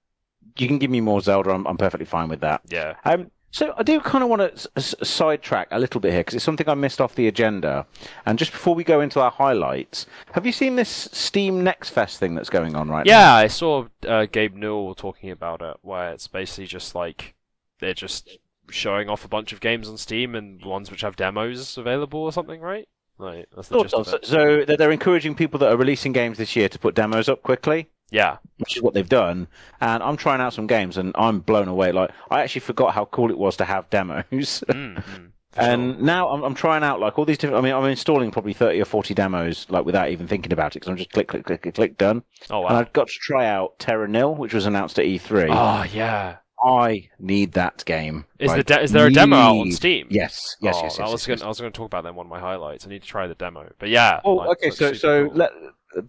You can give me more Zelda. I'm, I'm perfectly fine with that. yeah, Um, so I do kind of want to s- s- sidetrack a little bit here because it's something I missed off the agenda. And just before we go into our highlights, have you seen this Steam Next Fest thing that's going on right now? Yeah, I saw uh, Gabe Newell talking about it, where it's basically just like they're just showing off a bunch of games on Steam and ones which have demos available or something, right? Right, that's the Sort gist of. of So, it. so they're they're encouraging people that are releasing games this year to put demos up quickly. Yeah, which is what they've done. And I'm trying out some games, and I'm blown away. Like I actually forgot how cool it was to have demos. [LAUGHS] mm, mm, for and sure. now I'm, I'm trying out like all these different. I mean, I'm installing probably 30 or 40 demos, like without even thinking about it, because I'm just click, click, click, click, click, done. oh wow! And I've got to try out Terra Nil, which was announced at E3. oh yeah. I need that game. Is the de- is there a demo out on Steam? Yes, yes, oh, yes, yes. I was yes, gonna yes. I was gonna talk about that in one of my highlights. I need to try the demo, but yeah. Well, like, okay, so so cool. let,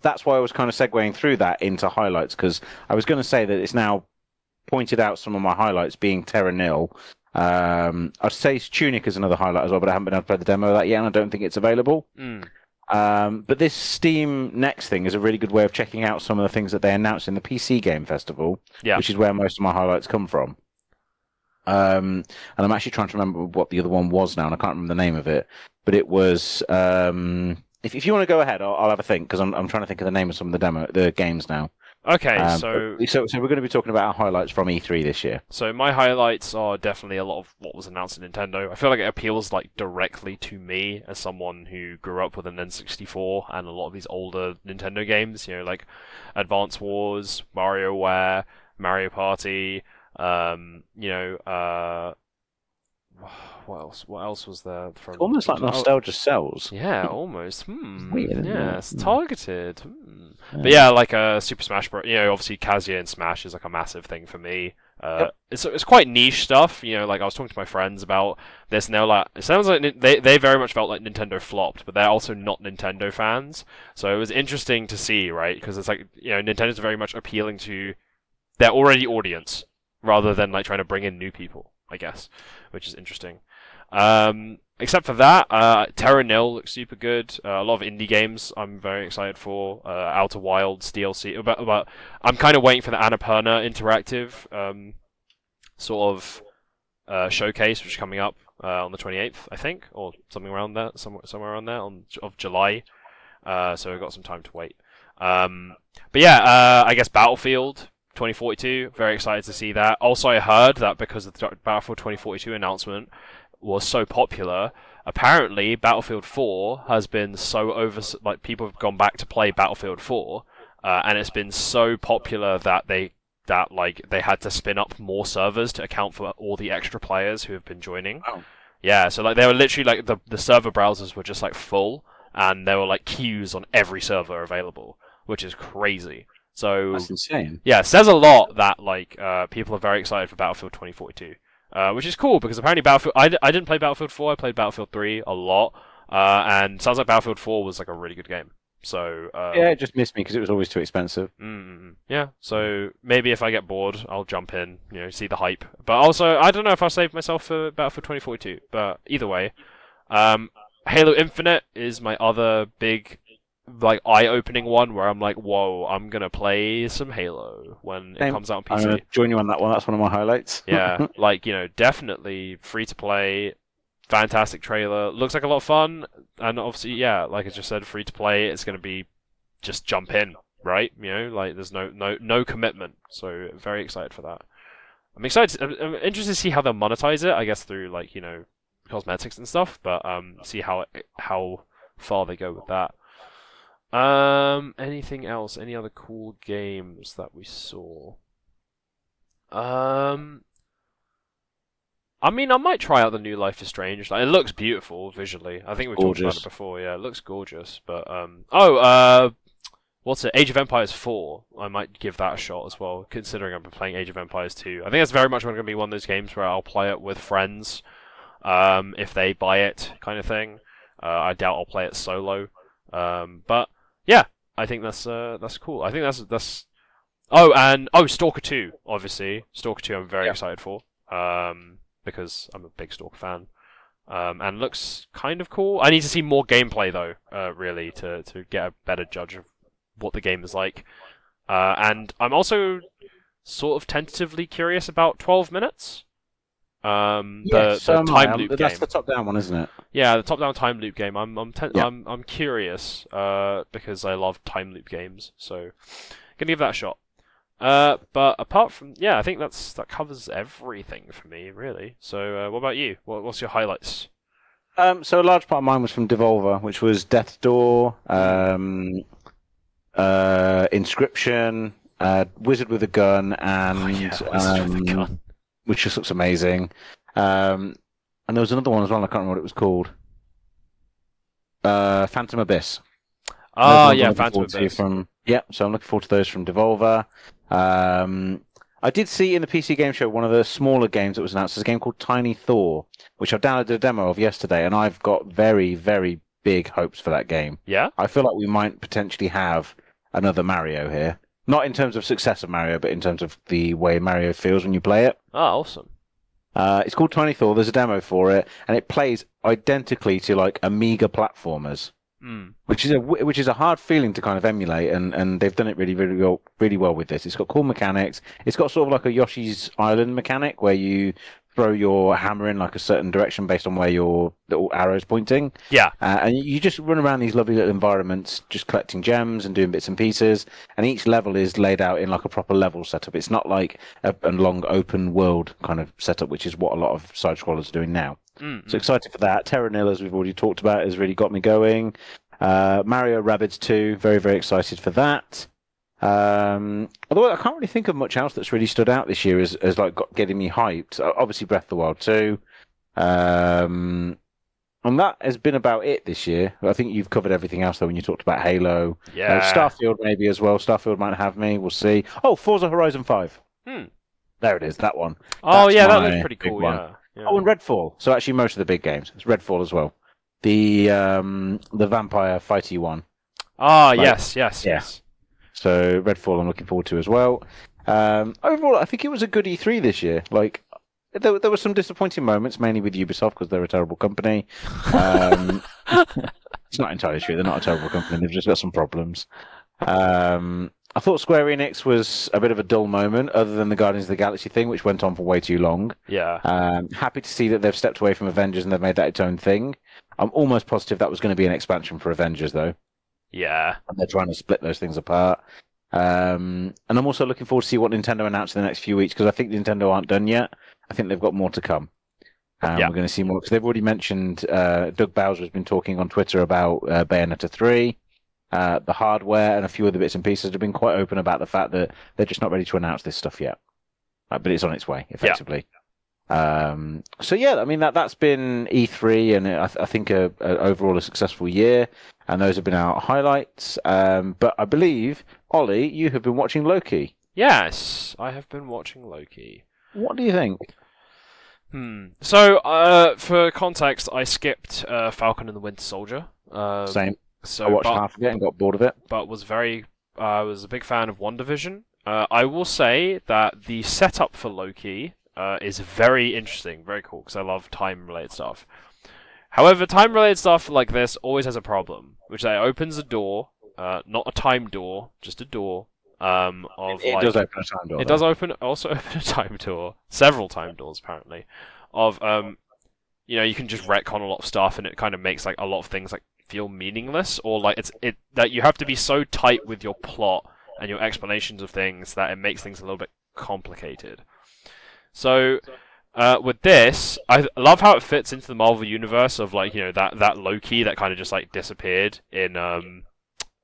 that's why I was kind of segueing through that into highlights because I was going to say that it's now pointed out some of my highlights being Terra Nil. Um, I'd say Tunic is another highlight as well, but I haven't been able to play the demo of that yet, and I don't think it's available. Mm, Um, but this Steam Next thing is a really good way of checking out some of the things that they announced in the PC Game Festival, Yeah. which is where most of my highlights come from. Um, and I'm actually trying to remember what the other one was now, and I can't remember the name of it. But it was. Um, if, if you want to go ahead, I'll, I'll have a think because I'm, I'm trying to think of the name of some of the demo the games now. Okay, Um, so so so we're going to be talking about our highlights from E3 this year. So my highlights are definitely a lot of what was announced in Nintendo. I feel like it appeals like directly to me as someone who grew up with an N64 and a lot of these older Nintendo games. You know, like Advance Wars, WarioWare, Mario Party. Um, you know, uh, what else? What else was there from? Almost like nostalgia sells. yeah, almost. Hmm. Weird, yeah, it's Hmm. targeted. Hmm. But yeah, like uh, Super Smash Bros. You know, obviously Kazuya and Smash is like a massive thing for me. Uh, Yep. It's it's quite niche stuff. You know, like I was talking to my friends about this, and they're like, it sounds like they they very much felt like Nintendo flopped, but they're also not Nintendo fans. So it was interesting to see, right? Because it's like you know, Nintendo's very much appealing to their already audience rather than like trying to bring in new people. I guess, which is interesting. Um, except for that, uh, Terra Nil looks super good. Uh, a lot of indie games I'm very excited for. Uh, Outer Wilds DLC. But, but I'm kind of waiting for the Annapurna Interactive um, sort of uh, showcase, which is coming up uh, on the 28th, I think, or something around there, somewhere somewhere around there on of July. Uh, so we've got some time to wait. Um, but yeah, uh, I guess Battlefield 2042. Very excited to see that. Also, I heard that because of the Battlefield 2042 announcement was so popular, apparently Battlefield 4 has been so over. Like people have gone back to play Battlefield 4, uh, and it's been so popular that they that like they had to spin up more servers to account for all the extra players who have been joining. Wow. Yeah, so like they were literally like the the server browsers were just like full, and there were like queues on every server available, which is crazy. So That's insane. yeah, it says a lot that like uh, people are very excited for Battlefield 2042, uh, which is cool because apparently Battlefield. I, I didn't play Battlefield 4. I played Battlefield 3 a lot, uh, and sounds like Battlefield 4 was like a really good game. So uh, Yeah, it just missed me because it was always too expensive. Mm, yeah, so maybe if I get bored, I'll jump in, you know, see the hype. But also, I don't know if I'll save myself for Battlefield 2042. But either way, um, Halo Infinite is my other big, like, eye-opening one where I'm like, whoa, I'm gonna play some Halo when it comes out on I'm PC. going to join you on that one. That's one of my highlights. yeah, [LAUGHS] like you know, definitely free to play. Fantastic trailer. Looks like a lot of fun, and obviously, yeah, like I just said, free to play. It's to be just jump in, right? You know, like there's no no no commitment. So very excited for that. I'm excited. I'm, I'm interested to see how they'll monetize it. I guess through like you know cosmetics and stuff, but um, see how it, how far they go with that. Um, anything else? Any other cool games that we saw? Um, I mean, I might try out the new Life is Strange. Like, it looks beautiful visually. I think we've talked about it before. Yeah, it looks gorgeous. But um, oh, uh, what's it? Age of Empires Four. I might give that a shot as well, considering I've been playing Age of Empires Two. I think that's very much going to be one of those games where I'll play it with friends, um, if they buy it, kind of thing. Uh, I doubt I'll play it solo. Um, but I think that's uh, that's cool. I think that's that's. Oh, and oh, Stalker Two, obviously. Stalker Two, I'm very Yeah. excited for. Um, because I'm a big Stalker fan. Um, and looks kind of cool. I need to see more gameplay though, uh, really, to to get a better judge of what the game is like. Uh, and I'm also sort of tentatively curious about 12 minutes. Um, the, Yes, so the am I. time Um, loop That's the top-down one, isn't it? Yeah, the top-down time loop game. I'm I'm ten- Yeah. I'm I'm curious uh, because I love time loop games. So gonna give that a shot. Uh, but apart from yeah, I think that's that covers everything for me really. So uh, what about you? What, what's your highlights? Um, so a large part of mine was from Devolver, which was Death's Door, um, uh, Inscription, uh, Wizard with a Gun, and Oh, yeah, Wizard with a um, Gun. Which just looks amazing. Um, and there was another one as well. I can't remember what it was called. Uh, Phantom Abyss. Ah, Those yeah, Phantom Abyss. From yeah, so I'm looking forward to those from Devolver. Um, I did see in the PC Game Show one of the smaller games that was announced. There's a game called Tiny Thor, which I downloaded a demo of yesterday, and I've got very, very big hopes for that game. Yeah. I feel like we might potentially have another Mario here. Not in terms of success of Mario, but in terms of the way Mario feels when you play it. Ah, awesome. Uh, it's called Tiny Thor. There's a demo for it, and it plays identically to like Amiga platformers Mm. which is a which is a hard feeling to kind of emulate, and, and they've done it really really well really well with this. It's got cool mechanics. It's got sort of like a Yoshi's Island mechanic where you throw your hammer in like a certain direction based on where your little arrow's pointing, Yeah. uh, and you just run around these lovely little environments, just collecting gems and doing bits and pieces. And each level is laid out in like a proper level setup. It's not like a, a long open world kind of setup, which is what a lot of side scrollers are doing now. Mm. So excited for that. Terra Nil, as we've already talked about, has really got me going. Uh, Mario Rabbids 2, very, very excited for that. Um, although I can't really think of much else that's really stood out this year as, as like got, getting me hyped. Uh, Obviously, Breath of the Wild 2. Um, and that has been about it this year. I think you've covered everything else though when you talked about Halo. Uh, yeah. Starfield maybe as well. Starfield might have me. We'll see. Oh, Forza Horizon 5. Hmm. There it is, that one. oh that's yeah, that looks pretty cool. Yeah. yeah. Oh, and Redfall. So actually, most of the big games. It's Redfall as well. The um, the vampire fighty one. Ah, Like- yes, yes, yeah. yes. So Redfall, I'm looking forward to as well. Um, overall, I think it was a good E3 this year. Like, there, there were some disappointing moments, mainly with Ubisoft because they're a terrible company. Um, [LAUGHS] it's not entirely true; they're not a terrible company. They've just got some problems. Um, I thought Square Enix was a bit of a dull moment, other than the Guardians of the Galaxy thing, which went on for way too long. Yeah. Um, happy to see that they've stepped away from Avengers and they've made that its own thing. I'm almost positive that was going to be an expansion for Avengers, though, Yeah. and they're trying to split those things apart. Um, and I'm also looking forward to see what Nintendo announce in the next few weeks because I think Nintendo aren't done yet. I think they've got more to come. Um, Yeah. We're going to see more because they've already mentioned. Uh, Doug Bowser has been talking on Twitter about uh, Bayonetta three, uh, the hardware, and a few other bits and pieces. Have been quite open about the fact that they're just not ready to announce this stuff yet, uh, but it's on its way effectively. Um, so yeah, I mean that that's been E3, and I, th- I think a, a overall a successful year, and those have been our highlights. Um, but I believe Ollie, you have been watching Loki. Yes, I have been watching Loki. What do you think? Hmm. So, uh, for context, I skipped uh, Falcon and the Winter Soldier. Um, Same. So, I watched but, half of it and got bored of it. but was very, I was a big fan of WandaVision. Uh, I will say that the setup for Loki uh, is very interesting, very cool because I love time-related stuff. However, time-related stuff like this always has a problem, which is that it opens a door, uh, not a time door, just a door. Um, of It like, does open a time door. it though. does open also [LAUGHS] open a time door, several time doors apparently, of um, you know, you can just retcon a lot of stuff, and it kind of makes like a lot of things like feel meaningless, or like it's it that you have to be so tight with your plot and your explanations of things that it makes things a little bit complicated. So. Uh, with this, I love how it fits into the Marvel universe of like you know that that Loki that kind of just like disappeared in um,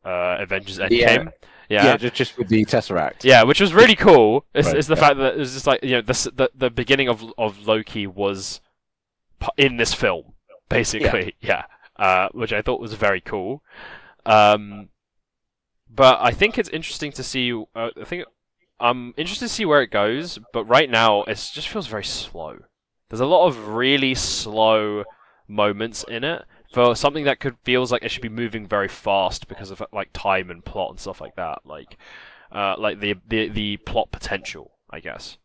uh, Avengers Endgame. Yeah. Yeah, Yeah, just, just with the Tesseract. yeah, which was really cool. Is, Right, is the yeah. fact that it's just like you know the the, the beginning of of Loki was in this film, basically. Yeah, uh, which I thought was very cool. Um, but I think it's interesting to see. Uh, I think I'm interested to see where it goes. But right now, it just feels very slow. There's a lot of really slow moments in it for something that could feels like it should be moving very fast because of like time and plot and stuff like that. Like, uh, like the the the plot potential, I guess.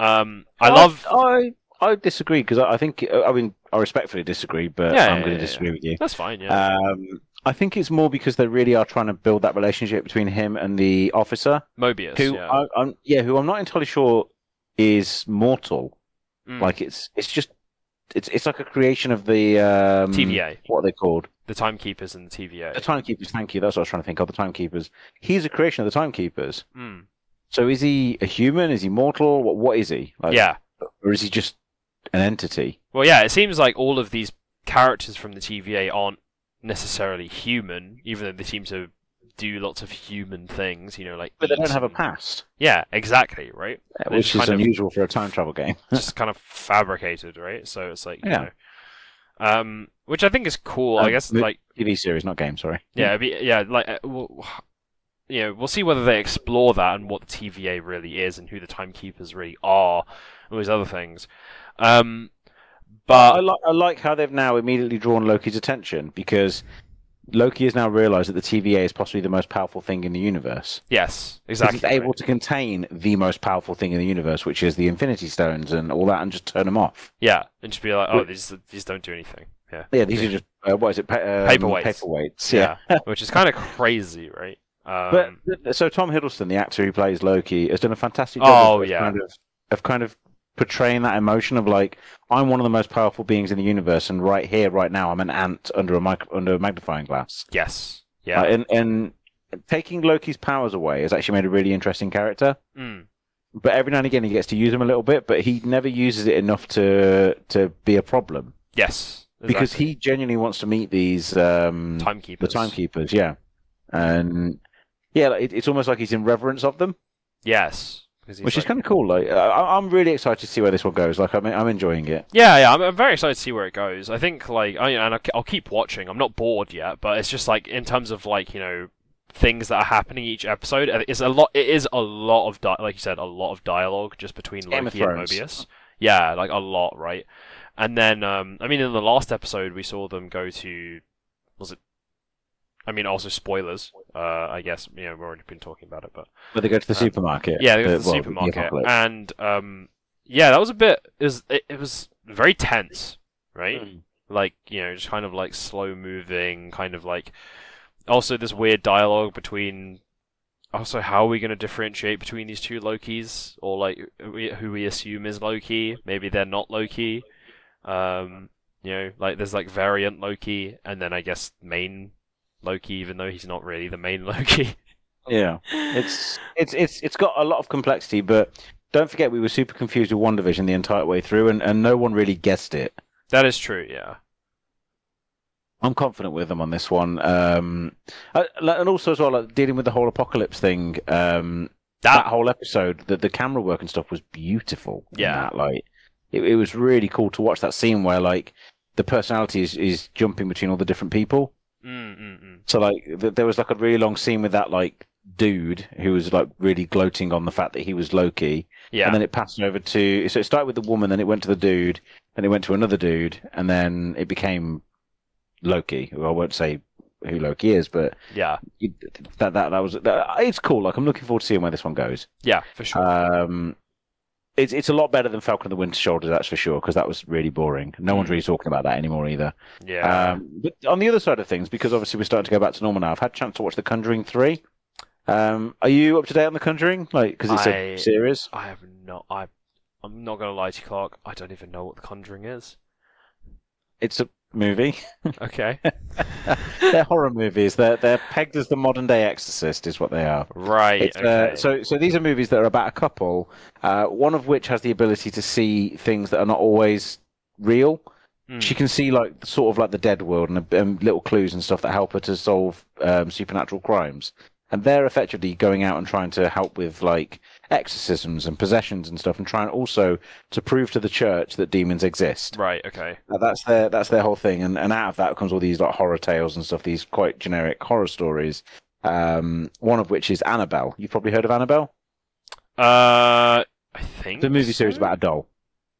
Um, I love. I I disagree because I I think I mean I respectfully disagree, but Yeah, I'm yeah, going yeah, to disagree with you. That's fine. Yeah. Um, I think it's more because they really are trying to build that relationship between him and the officer, Mobius. who yeah. I, I'm yeah, who I'm not entirely sure is mortal. Mm. Like it's it's just it's it's like a creation of the um, TVA, What are they called? the timekeepers and the TVA. The timekeepers. Thank you. That's what I was trying to think of. The timekeepers. He's a creation of the timekeepers. Mm. So is he a human? Is he mortal? What what is he? Like, Yeah. Or is he just an entity? Well, yeah. It seems like all of these characters from the TVA aren't necessarily human, even though they seem to do lots of human things. You know, like. But they don't have a past, Yeah, exactly. Right. They're which is kind of- unusual for a time travel game. It's [LAUGHS] just kind of fabricated, right? So it's like, you Yeah. know, um, which I think is cool. I Um, guess the- like, TV series, not game. Sorry. yeah, be, yeah, like, uh, we'll, you know, we'll see whether they explore that and what the TVA really is and who the timekeepers really are, and all these other things. Um, I but like I like how they've now immediately drawn Loki's attention because Loki has now realised that the TVA is possibly the most powerful thing in the universe. Yes, exactly. It's able to contain the most powerful thing in the universe, which is the Infinity Stones and all that, and just turn them off. Yeah, and just be like, oh, these these don't do anything. Yeah, Yeah, these are just uh, what is it? Pa- um, Paperweights. Paperweights. Yeah. yeah, which is kind of crazy, right? [LAUGHS] Um, But so Tom Hiddleston, the actor who plays Loki, has done a fantastic Oh, job of, yeah. kind of of kind of portraying that emotion of like I'm one of the most powerful beings in the universe, and right here, right now, I'm an ant under a mic- under a magnifying glass. yes, yeah, Uh, and and taking Loki's powers away has actually made a really interesting character. mm, But every now and again, he gets to use them a little bit, but he never uses it enough to to be a problem yes, because he genuinely wants to meet these um, the timekeepers. timekeepers. Yeah, and yeah, it, it's almost like he's in reverence of them. Yes, which is kind of cool. Like, I, I'm really excited to see where this one goes. Like, I'm, I'm enjoying it. Yeah, yeah, I'm, I'm very excited to see where it goes. I think like I and I'll, keep watching. I'm not bored yet, but it's just like in terms of like you know things that are happening each episode. It's a lot. It is a lot of di- like you said, a lot of dialogue just between Loki and Mobius. Yeah, like a lot, right? And then um, I mean, in the last episode, we saw them go to was it? I mean, also spoilers. Uh, I guess you know we've already been talking about it, but Where they go to the Uh, supermarket. yeah, they go to the well, supermarket, apocalypse. and um, yeah, that was a bit. It was it, it was very tense, right? Mm. Like you know, just kind of like slow moving, kind of like. Also, this weird dialogue between. Also, how are we going to differentiate between these two Lokis, or like who we- who we assume is Loki? Maybe they're not Loki. Um, you know, like there's like variant Loki, and then I guess main Loki, even though he's not really the main [LAUGHS] Loki. Yeah, it's it's it's it's got a lot of complexity, but don't forget we were super confused with WandaVision the entire way through, and, and no one really guessed it. that is true. Yeah. I'm confident with them on this one, um, uh, and also as well like, dealing with the whole apocalypse thing. Um, that, That whole episode, the the camera work and stuff was beautiful. Yeah. that. like it, it was really cool to watch that scene where like the personality is, is jumping between all the different people. Mm, mm, mm. So like th- there was like a really long scene with that like dude who was like really gloating on the fact that he was Loki, Yeah. and then it passed over to so it started with the woman, then it went to the dude, then it went to another dude, and then it became Loki. Who I won't say who Loki is, but yeah. that that that was that, it's cool. Like I'm looking forward to seeing where this one goes. Yeah. For sure. Um, it's it's a lot better than Falcon and the Winter Soldier, that's for sure, because that was really boring. No one's Mm. really talking about that anymore either. yeah. Um, but on the other side of things, because obviously we're starting to go back to normal now, I've had a chance to watch The Conjuring 3. Um, are you up to date on The Conjuring? Like, because it's I- a series? I have not. I. I'm not gonna lie to you, Clark. I don't even know what The Conjuring is. It's a movie. Okay. [LAUGHS] they're horror movies. They're, they're pegged as the modern day Exorcist, is what they are. right. Okay. uh, so, so these are movies that are about a couple, uh, one of which has the ability to see things that are not always real. Mm. She can see like sort of like the dead world and, and little clues and stuff that help her to solve um, supernatural crimes. And they're effectively going out and trying to help with like exorcisms and possessions and stuff, and trying also to prove to the church that demons exist. Right. Okay. That's their that's their whole thing, and and out of that comes all these like horror tales and stuff. These quite generic horror stories. Um, one of which is Annabelle. You've probably heard of Annabelle, Uh, I think the movie series about a doll.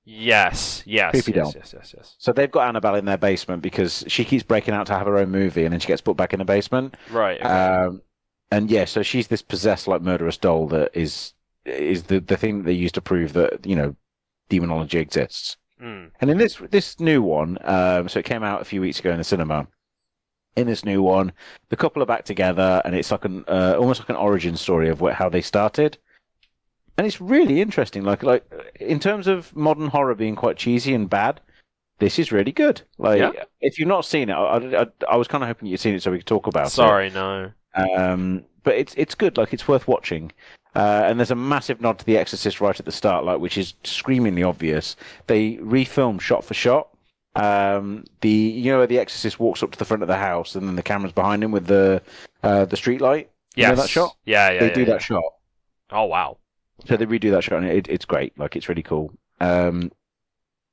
Yes. Yes. Creepy yes, doll. yes. Yes. Yes. So they've got Annabelle in their basement because she keeps breaking out to have her own movie, and then she gets put back in the basement. Right. Okay. Um, and yeah, so she's this possessed like murderous doll that is is the the thing that they use to prove that you know demonology exists. Mm. And in this this new one, um, so it came out a few weeks ago in the cinema. In this new one, the couple are back together, and it's like an uh, almost like an origin story of what, how they started. And it's really interesting. Like like in terms of modern horror being quite cheesy and bad, this is really good. Like Yeah. if you've not seen it, I, I, I was kind of hoping you'd seen it so we could talk about it. Sorry. No. Um, but it's it's good. Like it's worth watching. Uh, and there's a massive nod to The Exorcist right at the start, like which is screamingly obvious. They refilmed shot for shot. Um, the you know where The Exorcist walks up to the front of the house, and then the camera's behind him with the uh, the street light. You know that shot? Yeah. Yeah. they yeah, do yeah. that shot. Oh wow. So they redo that shot, and it, it's great. Like it's really cool. Um,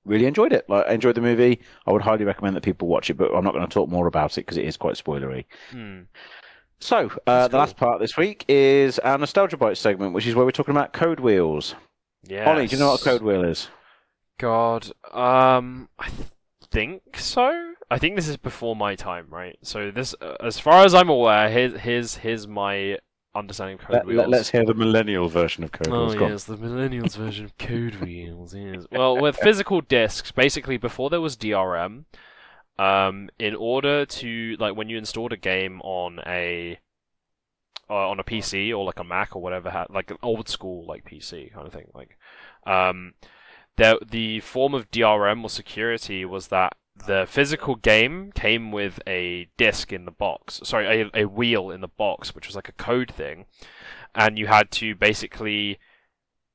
really enjoyed it. Like I enjoyed the movie. I would highly recommend that people watch it, but I'm not going to talk more about it because it is quite spoilery. Hmm. So, uh, the cool. last part this week is our Nostalgia Bites segment, which is where we're talking about code wheels. Yeah. Ollie, do you know what a code wheel is? God, um, I th- think so. I think this is before my time, right? So this, uh, as far as I'm aware, here's here's here's my understanding of code wheels. Let, us hear the millennial version of code Oh wheels. On. yes, the millennials version of Code Wheels. Yes. Well, with physical discs, basically before there was DRM, um, in order to like when you installed a game on a uh, on a PC or like a Mac or whatever, like an old school like PC kind of thing, like um, there the form of DRM or security was that the physical game came with a disc in the box, sorry, a, a wheel in the box, which was like a code thing, and you had to basically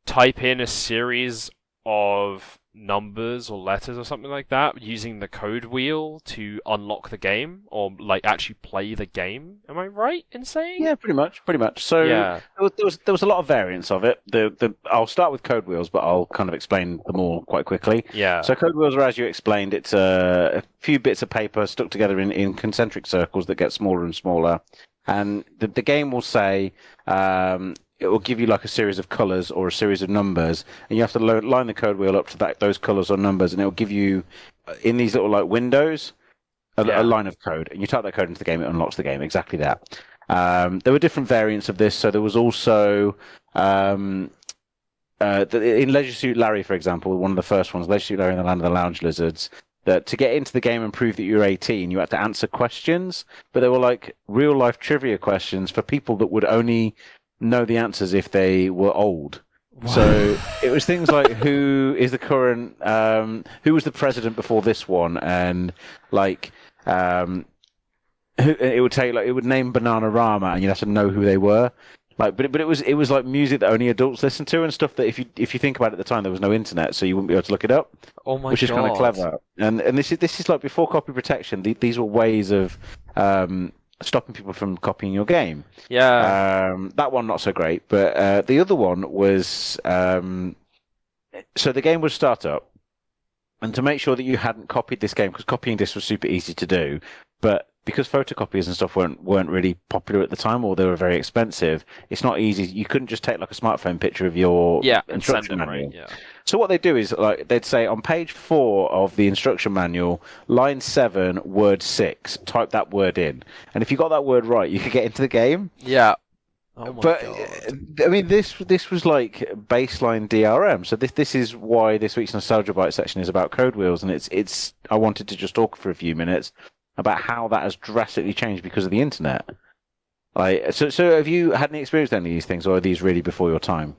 type in a series of numbers or letters or something like that using the code wheel to unlock the game or like actually play the game. Am I right in saying? Yeah, pretty much, pretty much. So Yeah. there was, there was there was a lot of variants of it. The the I'll start with code wheels, but I'll kind of explain them all quite quickly. Yeah. So code wheels are, as you explained, it's a, a few bits of paper stuck together in, in concentric circles that get smaller and smaller, and the the game will say. Um, it will give you like a series of colors or a series of numbers, and you have to lo- line the code wheel up to that those colors or numbers, and it will give you uh, in these little like windows a, Yeah. a line of code, and you type that code into the game, it unlocks the game. Exactly that. Um, there were different variants of this, so there was also um, uh, the- in Leisure Suit Larry, for example, one of the first ones, Leisure Suit Larry in the Land of the Lounge Lizards, that to get into the game and prove that you're 18, you had to answer questions, but they were like real life trivia questions for people that would only know the answers if they were old. So it was things like who is the current, um, who was the president before this one, and like, um, who, it would take like it would name Bananarama, and you'd have to know who they were. Like, but it- but it was it was like music that only adults listen to and stuff that if you if you think about it at the time there was no internet, so you wouldn't be able to look it up, oh my which is kind of clever. And and this is this is like before copy protection. The, these were ways of um, stopping people from copying your game. Yeah. Um, that one not so great, but uh, the other one was um, so the game would start up, and to make sure that you hadn't copied this game because copying this was super easy to do, but because photocopiers and stuff weren't weren't really popular at the time or they were very expensive, it's not easy. You couldn't just take like a smartphone picture of your yeah. And send instruction them manual. right. Yeah. So what they do is like they'd say on page four of the instruction manual, line seven, word six, type that word in, and if you got that word right, you could get into the game. Yeah. Oh my but God. uh, I mean, this this was like baseline DRM. So this this is why this week's nostalgia bite section is about Code Wheels, and it's it's. I wanted to just talk for a few minutes about how that has drastically changed because of the internet. Like, so so have you had any experience with any of these things, or are these really before your time?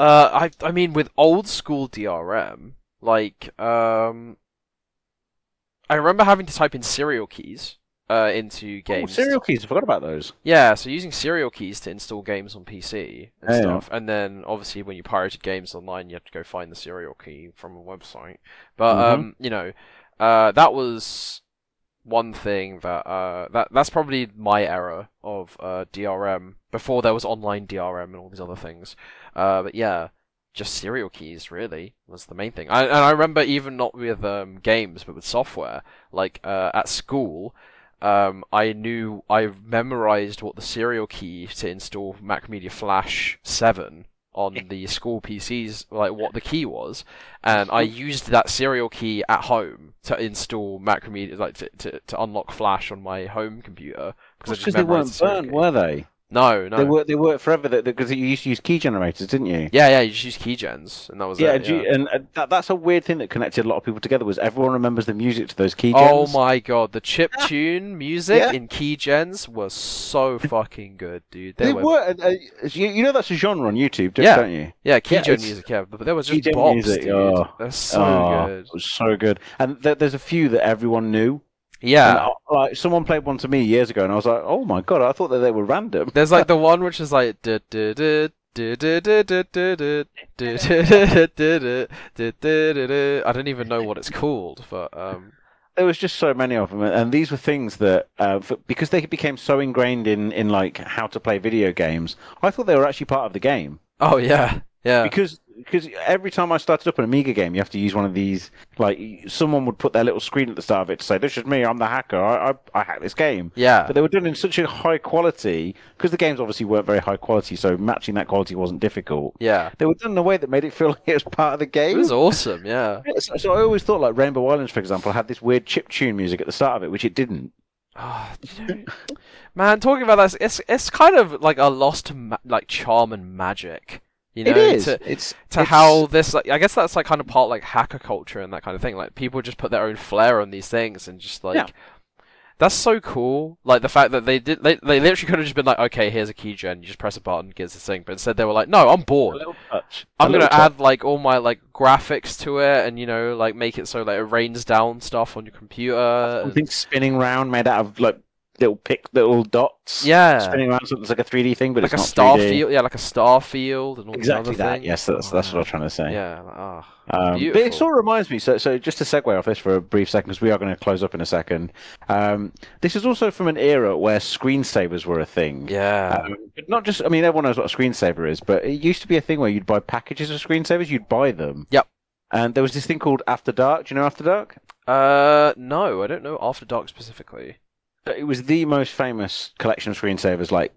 Uh, I I mean, with old school DRM, like um, I remember having to type in serial keys uh into Oh, games. serial keys. I forgot about those. Yeah, so using serial keys to install games on PC and Yeah, stuff, and then obviously when you pirated games online, you have to go find the serial key from a website. But Mhm. um, you know, uh, that was one thing that uh that that's probably my error of uh DRM before there was online DRM and all these other things. Uh, but yeah. Just serial keys really was the main thing, I, and I remember even not with um, games, but with software. Like uh, at school, um, I knew I memorized what the serial key to install Macromedia Flash 7 on the school PCs, like what the key was, and I used that serial key at home to install Macromedia, like to, to, to unlock Flash on my home computer because I just Because they weren't burnt, key. were they? No, no. They were they worked forever because you used to use key generators, didn't you? Yeah, yeah. You just use keygens, and that was Yeah, it. and, you- and uh, that, that's a weird thing that connected a lot of people together. Was everyone remembers the music to those key Oh my god, the chip [LAUGHS] tune music Yeah. in keygens was so [LAUGHS] fucking good, dude. They They were were. Uh, you, you know that's a genre on YouTube, don't, Yeah. don't you? Yeah, keygen it's- music, yeah, but there was just bops, music, dude. oh. They're so Oh, good. It was so good. And th- there's a few that everyone knew. Yeah, like someone played one to me years ago, and I was like, "Oh my god!" I thought that they were random. There's like the one which is like I don't even know what it's called, but um, there was just so many of them, and these were things that because they became so ingrained in in like how to play video games, I thought they were actually part of the game. Oh yeah, yeah. Because because every time I started up an Amiga game, you have to use one of these. Like someone would put their little screen at the start of it to say, "This is me. I'm the hacker. I I, I hacked this game." yeah. But they were done in such a high quality because the games obviously weren't very high quality, so matching that quality wasn't difficult. Yeah, They were done in a way that made it feel [LAUGHS] like it was part of the game. it was awesome. [LAUGHS] Yeah. So, so I always thought like Rainbow Islands, for example, had this weird chip tune music at the start of it, which it didn't. Ah, you know, man, talking about that, it's it's kind of like a lost ma- like charm and magic. You know, it is. to it's to it's- how this like I guess that's like kind of part like hacker culture and that kind of thing. Like people just put their own flair on these things and just like Yeah. that's so cool. Like the fact that they did they, they literally could have just been like, okay, here's a keygen, you just press a button, gives this thing. But instead they were like, no, I'm a bored. little touch. A I'm gonna little touch. add like all my like graphics to it and you know like make it so like it rains down stuff on your computer. and- spinning round made out of like little pick little dots. Yeah. spinning around something that's like a 3D thing, but like a it's star not 3D. field, yeah, like a star field and all Exactly that. things. Yes, that's Oh, that's what I man. was trying to say. Yeah, ah, Um, but it sort of reminds me. So, so just to segue off this for a brief second, because we are going to close up in a second. Um, this is also from an era where screensavers were a thing. yeah, Um, but not just. I mean, everyone knows what a screensaver is, but it used to be a thing where you'd buy packages of screensavers. You'd buy them. Yep. And there was this thing called After Dark. Do you know After Dark? uh, no, I don't know After Dark specifically. It was the most famous collection of screensavers, like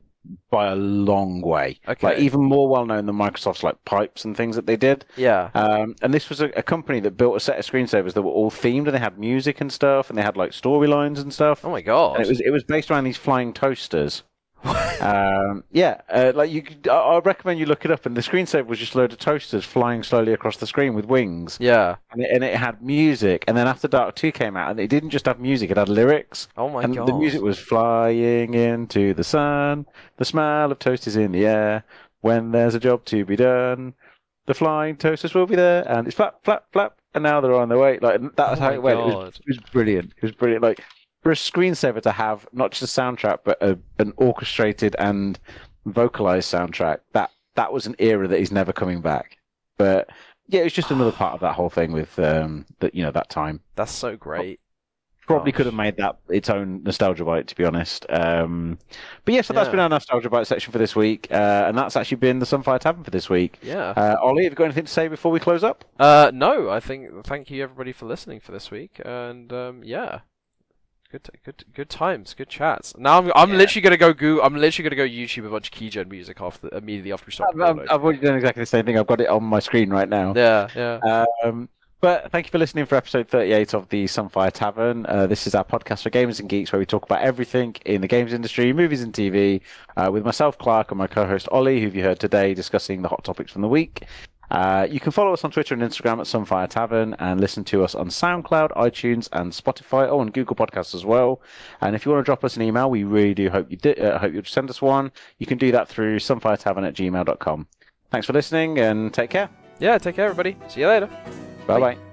by a long way. Okay. Like even more well known than Microsoft's like pipes and things that they did. Yeah, Um, and this was a, a company that built a set of screensavers that were all themed, and they had music and stuff, and they had like storylines and stuff. oh my god, And it was it was based around these flying toasters. Um, yeah, uh, like you, could, I, I recommend you look it up. And the screensaver was just a load of toasters flying slowly across the screen with wings, Yeah. and it, and it had music. And then After Dark Two came out, and it didn't just have music; it had lyrics. Oh my and god. the music was flying into the sun. The smell of toast is in the air. When there's a job to be done, the flying toasters will be there, and it's flap, flap, flap. And now they're on their way. Like that was Oh how it went. It was, it was brilliant. It was brilliant. Like for a screensaver to have not just a soundtrack, but a, an orchestrated and vocalized soundtrack. That that was an era that is never coming back. But yeah, it was just another part of that whole thing with um that you know that time. That's so great. Probably Gosh. could have made that its own nostalgia bite, to be honest. Um, but yeah, so that's been our nostalgia bite section for this week, uh, and that's actually been the Sunfire Tavern for this week. Yeah. Uh, Ollie, have you got anything to say before we close up? Uh, no, I think thank you everybody for listening for this week, and um, yeah, good, good, good times, good chats. Now I'm, I'm Yeah. literally gonna go go. I'm literally gonna go YouTube a bunch of Keygen music after immediately after we stop I've, I've, already done exactly the same thing. I've got it on my screen right now. Yeah, yeah. Um, but thank you for listening for episode 38 of the Sunfire Tavern. Uh, this is our podcast for gamers and geeks where we talk about everything in the games industry, movies and TV, uh, with myself, Clark, and my co host, Ollie, who have you heard today discussing the hot topics from the week. Uh, you can follow us on Twitter and Instagram at Sunfire Tavern and listen to us on SoundCloud, iTunes, and Spotify, oh, and Google Podcasts as well. And if you want to drop us an email, we really do hope you di- uh, hope you'll send us one. You can do that through sunfiretavern at gmail.com. Thanks for listening and take care. Yeah, take care, everybody. See you later. Bye bye.